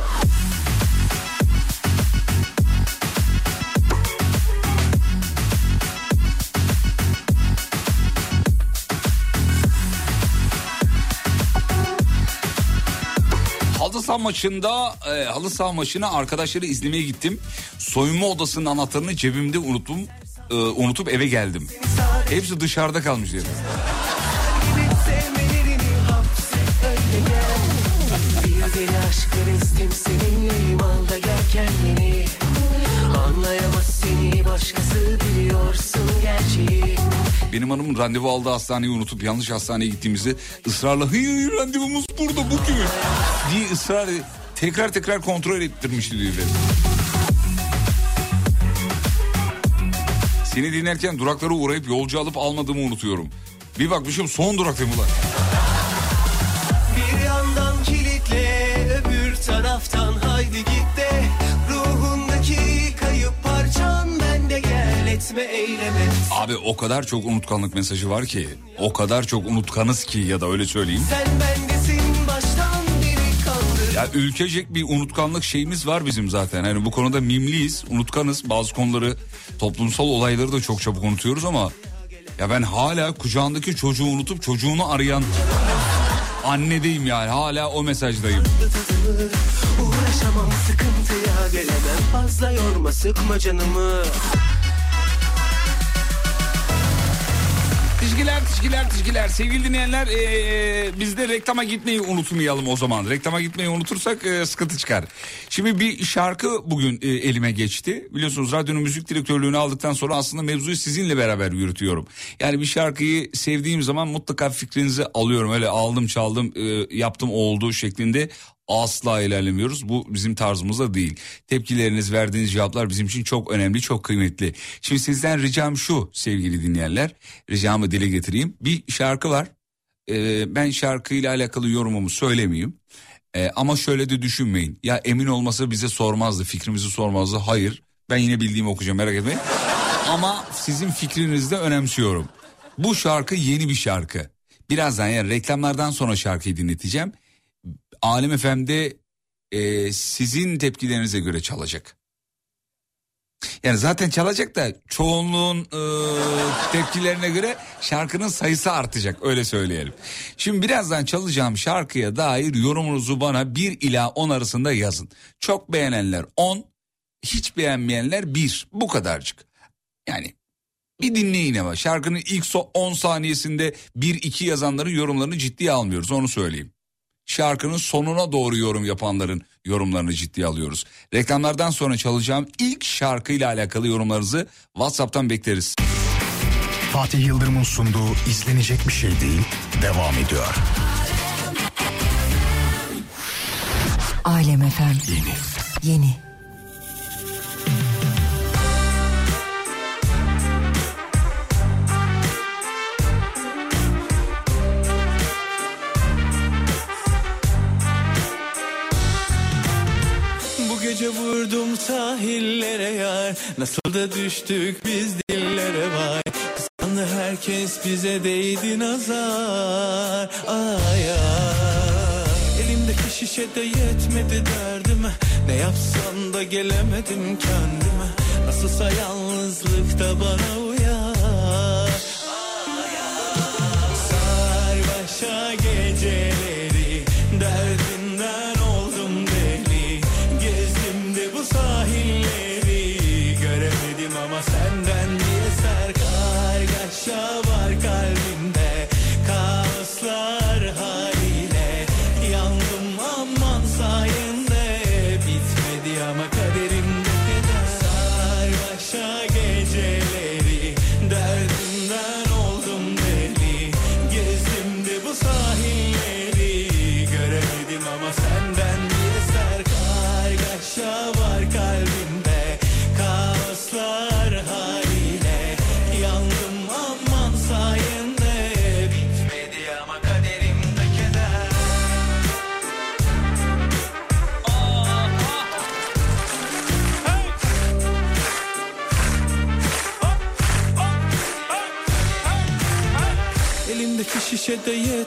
Halı saha maçında e, halı saha maçına arkadaşları izlemeye gittim. Soyunma odasının anahtarını cebimde unuttum. e, unutup eve geldim. Hepsi dışarıda kalmış dedi. İstim seninleyim al gel kendini Anlayamaz seni başkası biliyorsun gerçeği Benim hanımın randevu aldığı hastaneyi unutup yanlış hastaneye gittiğimizde ısrarla hayır randevumuz burada bugün diye ısrar tekrar tekrar kontrol ettirmişti diyor. Seni dinlerken duraklara uğrayıp yolcu alıp almadığımı unutuyorum. Bir bakmışım son duraktayım ulan. Haydi git de Ruhundaki kayıp parçan bende gel etme eyleme Abi o kadar çok unutkanlık mesajı var ki. O kadar çok unutkanız ki ya da öyle söyleyeyim. Sen bendesin baştan beri kaldır Ya ülkecek bir unutkanlık şeyimiz var bizim zaten. Hani bu konuda mimliyiz, unutkanız. Bazı konuları, toplumsal olayları da çok çabuk unutuyoruz ama ya ben hala kucağındaki çocuğu unutup çocuğunu arayan annedeyim yani. Hala o mesajdayım. Uğraşamam sıkıntıya gelemem Fazla yorma sıkma canımı Tişkiler, tişkiler, tişkiler. Sevgili dinleyenler ee, biz de reklama gitmeyi unutmayalım o zaman. Reklama gitmeyi unutursak ee, sıkıntı çıkar. Şimdi bir şarkı bugün ee, elime geçti. Biliyorsunuz radyonun müzik direktörlüğünü aldıktan sonra aslında mevzuyu sizinle beraber yürütüyorum. Yani bir şarkıyı sevdiğim zaman mutlaka fikrinizi alıyorum. Öyle aldım çaldım ee, yaptım oldu şeklinde asla ilerlemiyoruz. Bu bizim tarzımızda değil. Tepkileriniz, verdiğiniz cevaplar bizim için çok önemli, çok kıymetli. Şimdi sizden ricam şu sevgili dinleyenler. Ricamı dile getireyim. Bir şarkı var. Ee, ben şarkıyla alakalı yorumumu söylemeyeyim. Ee, ama şöyle de düşünmeyin. Ya emin olmasa bize sormazdı, fikrimizi sormazdı. Hayır. Ben yine bildiğimi okuyacağım merak etmeyin. ama sizin fikrinizi de önemsiyorum. Bu şarkı yeni bir şarkı. Birazdan yani reklamlardan sonra şarkıyı dinleteceğim. Alem FM'de e, sizin tepkilerinize göre çalacak. Yani zaten çalacak da çoğunluğun e, tepkilerine göre şarkının sayısı artacak öyle söyleyelim. Şimdi birazdan çalacağım şarkıya dair yorumunuzu bana 1 ila 10 arasında yazın. Çok beğenenler 10, hiç beğenmeyenler 1 bu kadarcık. Yani bir dinleyin ama şarkının ilk so 10 saniyesinde 1-2 yazanların yorumlarını ciddiye almıyoruz onu söyleyeyim şarkının sonuna doğru yorum yapanların yorumlarını ciddiye alıyoruz. Reklamlardan sonra çalacağım ilk şarkıyla alakalı yorumlarınızı WhatsApp'tan bekleriz. Fatih Yıldırım'ın sunduğu izlenecek bir şey değil devam ediyor. Alem efem. Yeni. Yeni. Sahillere yar. Nasıl da düştük biz dillere vay. Kıskandı herkes bize değdi nazar. Ay ay. Elimdeki şişe de yetmedi derdime. Ne yapsam da gelemedim kendime. Nasılsa yalnızlık bana uyar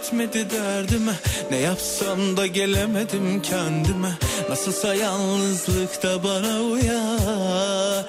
yetmedi derdime. Ne yapsam da gelemedim kendime. Nasılsa yalnızlık da bana uyar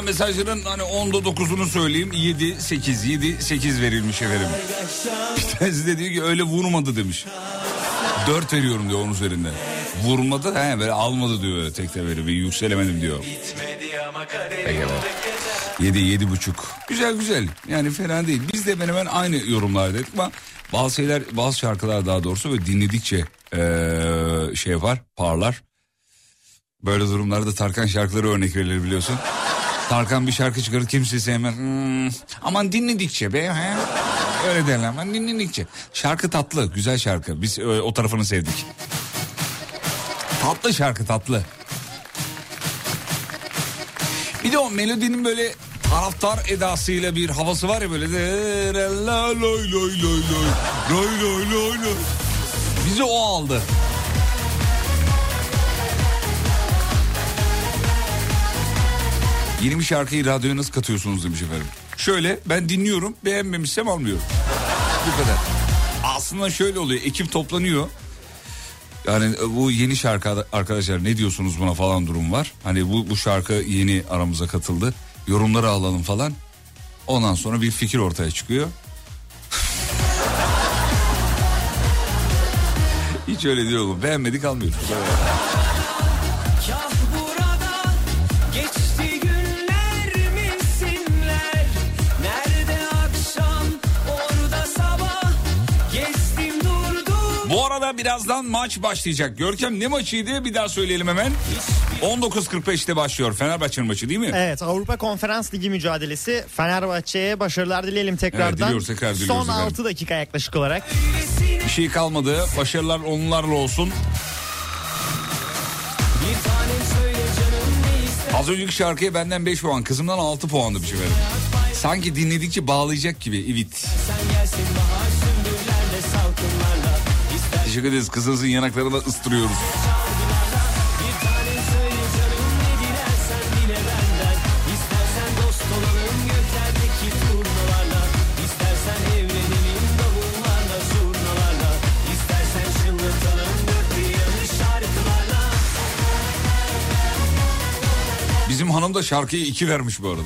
Valla mesajların hani 10'da 9'unu söyleyeyim. 7, 8, 7, 8 verilmiş efendim. Bir tanesi de diyor ki öyle vurmadı demiş. 4 veriyorum diyor onun üzerinden. Vurmadı he böyle almadı diyor öyle tek de böyle bir yükselemedim diyor. Peki. 7, 7 buçuk. Güzel güzel yani fena değil. Biz de hemen hemen aynı yorumlardaydık ama bazı şeyler bazı şarkılar daha doğrusu böyle dinledikçe eee, şey yapar parlar. Böyle durumlarda Tarkan şarkıları örnek verilir biliyorsun. Tarkan bir şarkı çıkarır kimse sevmez. Hmm, aman dinledikçe be. He? Öyle derler aman dinledikçe. Şarkı tatlı güzel şarkı biz e, o tarafını sevdik. Tatlı şarkı tatlı. Bir de o melodinin böyle taraftar edasıyla bir havası var ya böyle de la loy loy loy loy loy loy loy loy. Bizi o aldı. Yeni bir şarkıyı radyoya nasıl katıyorsunuz demiş efendim. Şöyle ben dinliyorum beğenmemişsem almıyorum. Bu kadar. Aslında şöyle oluyor ekip toplanıyor. Yani bu yeni şarkı arkadaşlar ne diyorsunuz buna falan durum var. Hani bu, bu şarkı yeni aramıza katıldı. Yorumları alalım falan. Ondan sonra bir fikir ortaya çıkıyor. Hiç öyle değil oğlum. Beğenmedik almıyoruz. Arada birazdan maç başlayacak. Görkem ne maçıydı bir daha söyleyelim hemen. 19.45'te başlıyor Fenerbahçe'nin maçı değil mi? Evet Avrupa Konferans Ligi mücadelesi Fenerbahçe'ye başarılar dileyelim tekrardan. Evet, diliyoruz, tekrar diliyoruz Son efendim. 6 dakika yaklaşık olarak. Bir şey kalmadı. Başarılar onlarla olsun. Az önceki şarkıya benden 5 puan, kızımdan 6 puandı bir şey verin. Sanki dinledikçe bağlayacak gibi. Evet. Sen gelsin bahar Teşekkür ederiz. Kızınızın yanaklarına ıstırıyoruz. Bizim hanım da şarkıyı iki vermiş bu arada.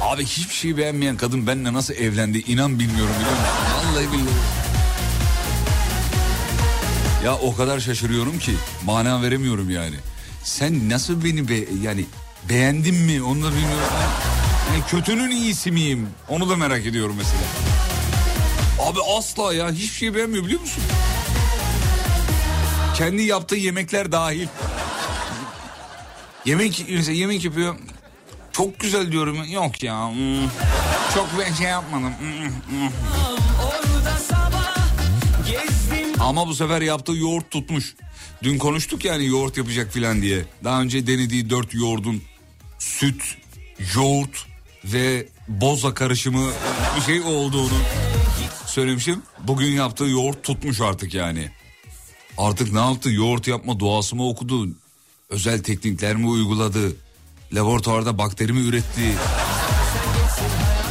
Abi hiçbir şeyi beğenmeyen kadın benimle nasıl evlendi inan bilmiyorum biliyor musun? Vallahi bilmiyorum. Ya o kadar şaşırıyorum ki mana veremiyorum yani. Sen nasıl beni be yani beğendin mi onu da bilmiyorum. Yani kötünün iyisi miyim? Onu da merak ediyorum mesela. Abi asla ya hiçbir şey beğenmiyor biliyor musun? Kendi yaptığı yemekler dahil. Yemek mesela yemek yapıyor. Çok güzel diyorum. Yok ya. hmm, Çok ben şey yapmadım. hmm, hmm. Orada sabah gezdim Ama bu sefer yaptığı yoğurt tutmuş. Dün konuştuk yani yoğurt yapacak filan diye. Daha önce denediği dört yoğurdun süt, yoğurt ve boza karışımı bir şey olduğunu söylemişim. Bugün yaptığı yoğurt tutmuş artık yani. Artık ne yaptı? Yoğurt yapma doğası mı okudu? Özel teknikler mi uyguladı? Laboratuvarda bakteri mi üretti?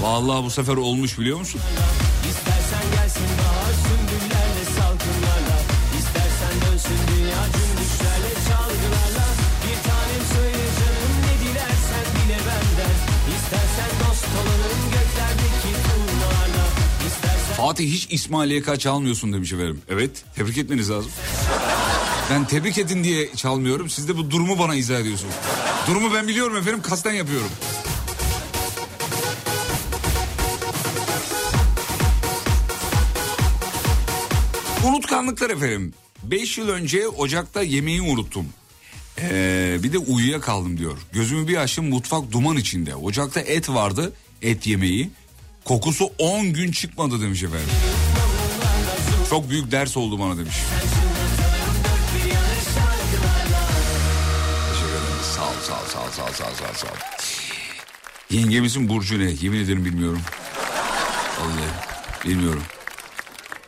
Vallahi bu sefer olmuş biliyor musun? Fatih hiç İsmail YK çalmıyorsun demiş efendim. Evet tebrik etmeniz lazım. Ben tebrik edin diye çalmıyorum. Siz de bu durumu bana izah ediyorsunuz. Durumu ben biliyorum efendim kasten yapıyorum. Unutkanlıklar efendim. 5 yıl önce Ocak'ta yemeği unuttum. Ee, bir de uyuyakaldım diyor. Gözümü bir açtım mutfak duman içinde. Ocakta et vardı et yemeği. Kokusu 10 gün çıkmadı demiş efendim. Çok büyük ders oldu bana demiş. Sağ ol, sağ ol, sağ ol, sağ ol, sağ ol, sağ ol, sağ ol. Yengemizin burcu ne? Yemin ederim bilmiyorum. Vallahi bilmiyorum.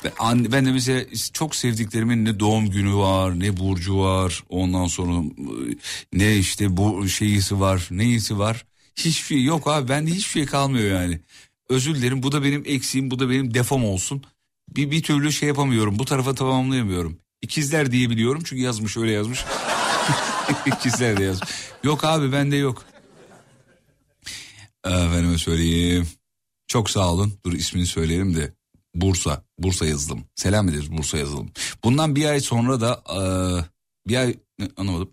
Ben, ben de mesela çok sevdiklerimin ne doğum günü var, ne burcu var. Ondan sonra ıı, ne işte bu şeyisi var, neyisi var. Hiçbir şey yok abi. Bende hiçbir şey kalmıyor yani. Özür dilerim bu da benim eksiğim, bu da benim defom olsun. Bir, bir türlü şey yapamıyorum. Bu tarafa tamamlayamıyorum. İkizler diyebiliyorum çünkü yazmış öyle yazmış. İkizler de yazmış. Yok abi bende yok. Efendime söyleyeyim. Çok sağ olun. Dur ismini söyleyelim de. Bursa. Bursa yazılım. Selam ederiz Bursa yazılım. Bundan bir ay sonra da eee, bir ay anlamadım.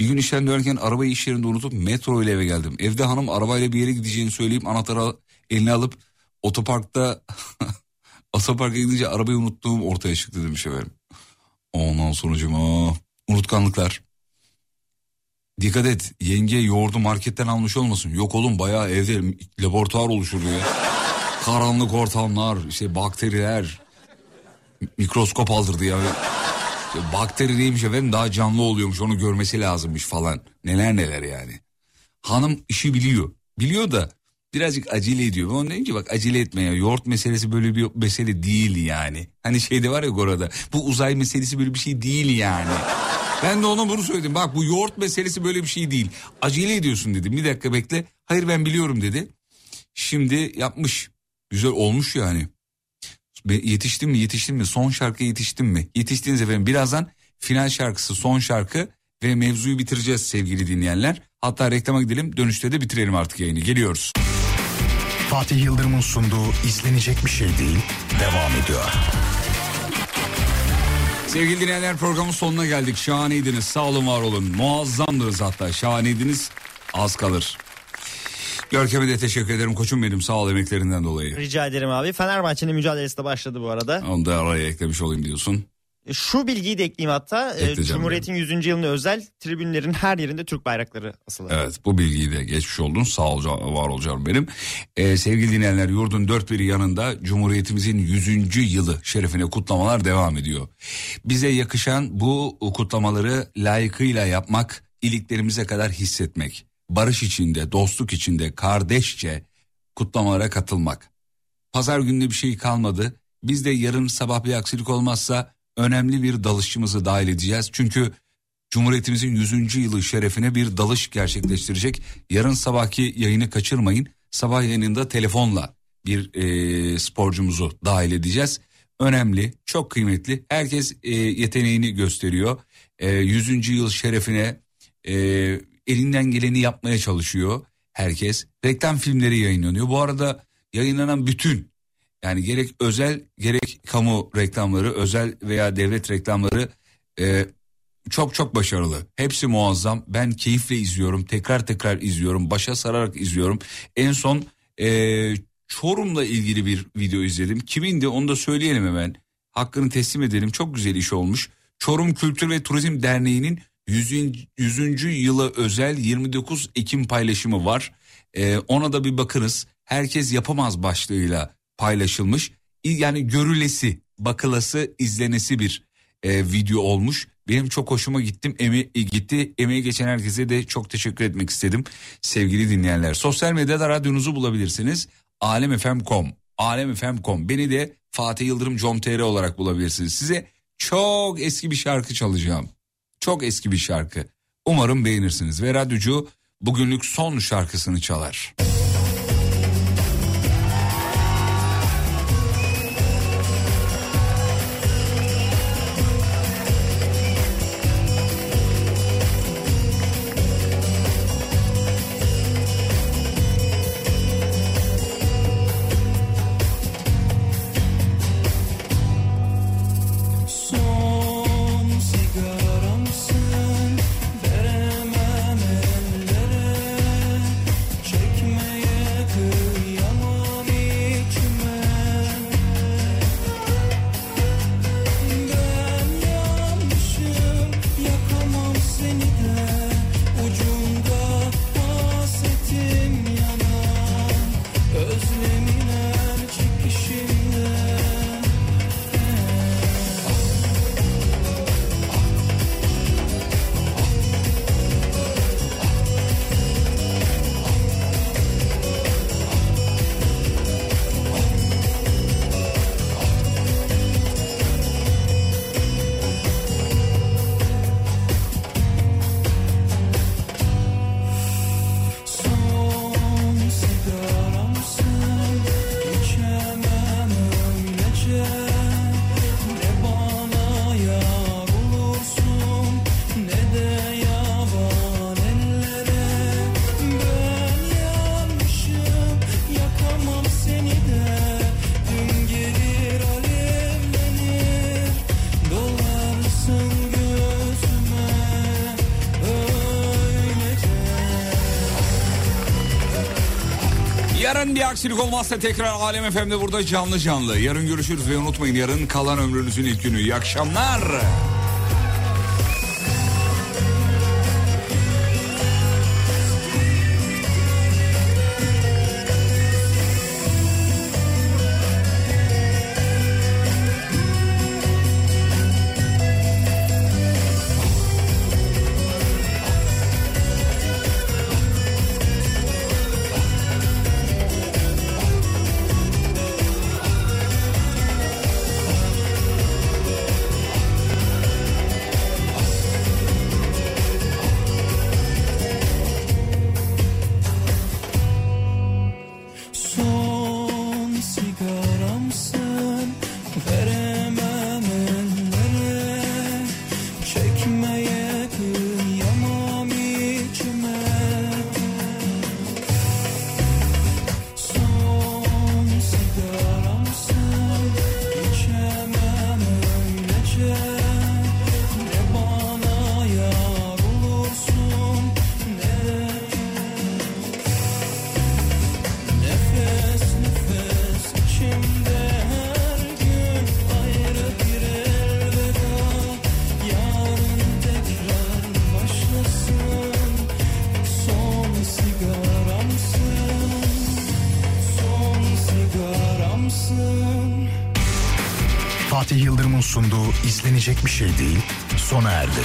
Bir gün işten dönerken arabayı iş yerinde unutup metro ile eve geldim. Evde hanım arabayla bir yere gideceğini söyleyip anahtarı eline alıp otoparkta otoparka gidince arabayı unuttuğum ortaya çıktı demiş efendim. Ondan sonucuma unutkanlıklar. Dikkat et yenge yoğurdu marketten almış olmasın. Yok oğlum bayağı evde laboratuvar oluşurdu ya. Karanlık ortamlar, işte bakteriler. Mikroskop aldırdı ya. İşte bakteri neymiş efendim daha canlı oluyormuş onu görmesi lazımmış falan. Neler neler yani. Hanım işi biliyor. Biliyor da birazcık acele ediyor. Ben dedim ki bak acele etme ya. Yoğurt meselesi böyle bir mesele değil yani. Hani şeyde var ya Gora'da. Bu uzay meselesi böyle bir şey değil yani. Ben de ona bunu söyledim. Bak bu yoğurt meselesi böyle bir şey değil. Acele ediyorsun dedim. Bir dakika bekle. Hayır ben biliyorum dedi. Şimdi yapmış. Güzel olmuş yani. Yetiştim mi yetiştim mi son şarkıya yetiştim mi? Yetiştiniz efendim birazdan final şarkısı son şarkı ve mevzuyu bitireceğiz sevgili dinleyenler. Hatta reklama gidelim dönüşte de bitirelim artık yayını geliyoruz. Fatih Yıldırım'ın sunduğu izlenecek bir şey değil devam ediyor. Sevgili dinleyenler programın sonuna geldik. Şahaneydiniz. Sağ olun var olun. Muazzamdınız hatta. Şahaneydiniz. Az kalır. Görkem'e de teşekkür ederim. Koçum benim sağ ol emeklerinden dolayı. Rica ederim abi. Fenerbahçe'nin mücadelesi de başladı bu arada. Onu da araya eklemiş olayım diyorsun. Şu bilgiyi de ekleyeyim hatta. Ee, Ekle canım Cumhuriyet'in 100. yılına özel tribünlerin her yerinde Türk bayrakları asılı. Evet bu bilgiyi de geçmiş oldun. Sağ ol var ol canım benim. Ee, sevgili dinleyenler yurdun dört biri yanında Cumhuriyetimizin 100. yılı şerefine kutlamalar devam ediyor. Bize yakışan bu kutlamaları layıkıyla yapmak, iliklerimize kadar hissetmek. Barış içinde, dostluk içinde, kardeşçe kutlamalara katılmak. Pazar gününe bir şey kalmadı. Biz de yarın sabah bir aksilik olmazsa önemli bir dalışçımızı dahil edeceğiz. Çünkü Cumhuriyetimizin 100. yılı şerefine bir dalış gerçekleştirecek. Yarın sabahki yayını kaçırmayın. Sabah yayınında telefonla bir e, sporcumuzu dahil edeceğiz. Önemli, çok kıymetli. Herkes e, yeteneğini gösteriyor. E, 100. yıl şerefine e, elinden geleni yapmaya çalışıyor herkes. Reklam filmleri yayınlanıyor. Bu arada yayınlanan bütün yani gerek özel gerek kamu reklamları, özel veya devlet reklamları e, çok çok başarılı. Hepsi muazzam. Ben keyifle izliyorum. Tekrar tekrar izliyorum. Başa sararak izliyorum. En son e, Çorum'la ilgili bir video izledim. Kimindi onu da söyleyelim hemen. Hakkını teslim edelim. Çok güzel iş olmuş. Çorum Kültür ve Turizm Derneği'nin 100. 100. yıla özel 29 Ekim paylaşımı var. E, ona da bir bakınız. Herkes yapamaz başlığıyla paylaşılmış. Yani görülesi, bakılası, izlenesi bir e, video olmuş. Benim çok hoşuma gittim. Eme, gitti. Emeği geçen herkese de çok teşekkür etmek istedim. Sevgili dinleyenler. Sosyal medyada radyonuzu bulabilirsiniz. alemfm.com alemfm.com Beni de Fatih Yıldırım com.tr olarak bulabilirsiniz. Size çok eski bir şarkı çalacağım. Çok eski bir şarkı. Umarım beğenirsiniz. Ve radyocu bugünlük son şarkısını çalar. Son aksilik olmazsa tekrar Alem FM'de burada canlı canlı. Yarın görüşürüz ve unutmayın yarın kalan ömrünüzün ilk günü. İyi akşamlar. İzlenecek bir şey değil sona erdi.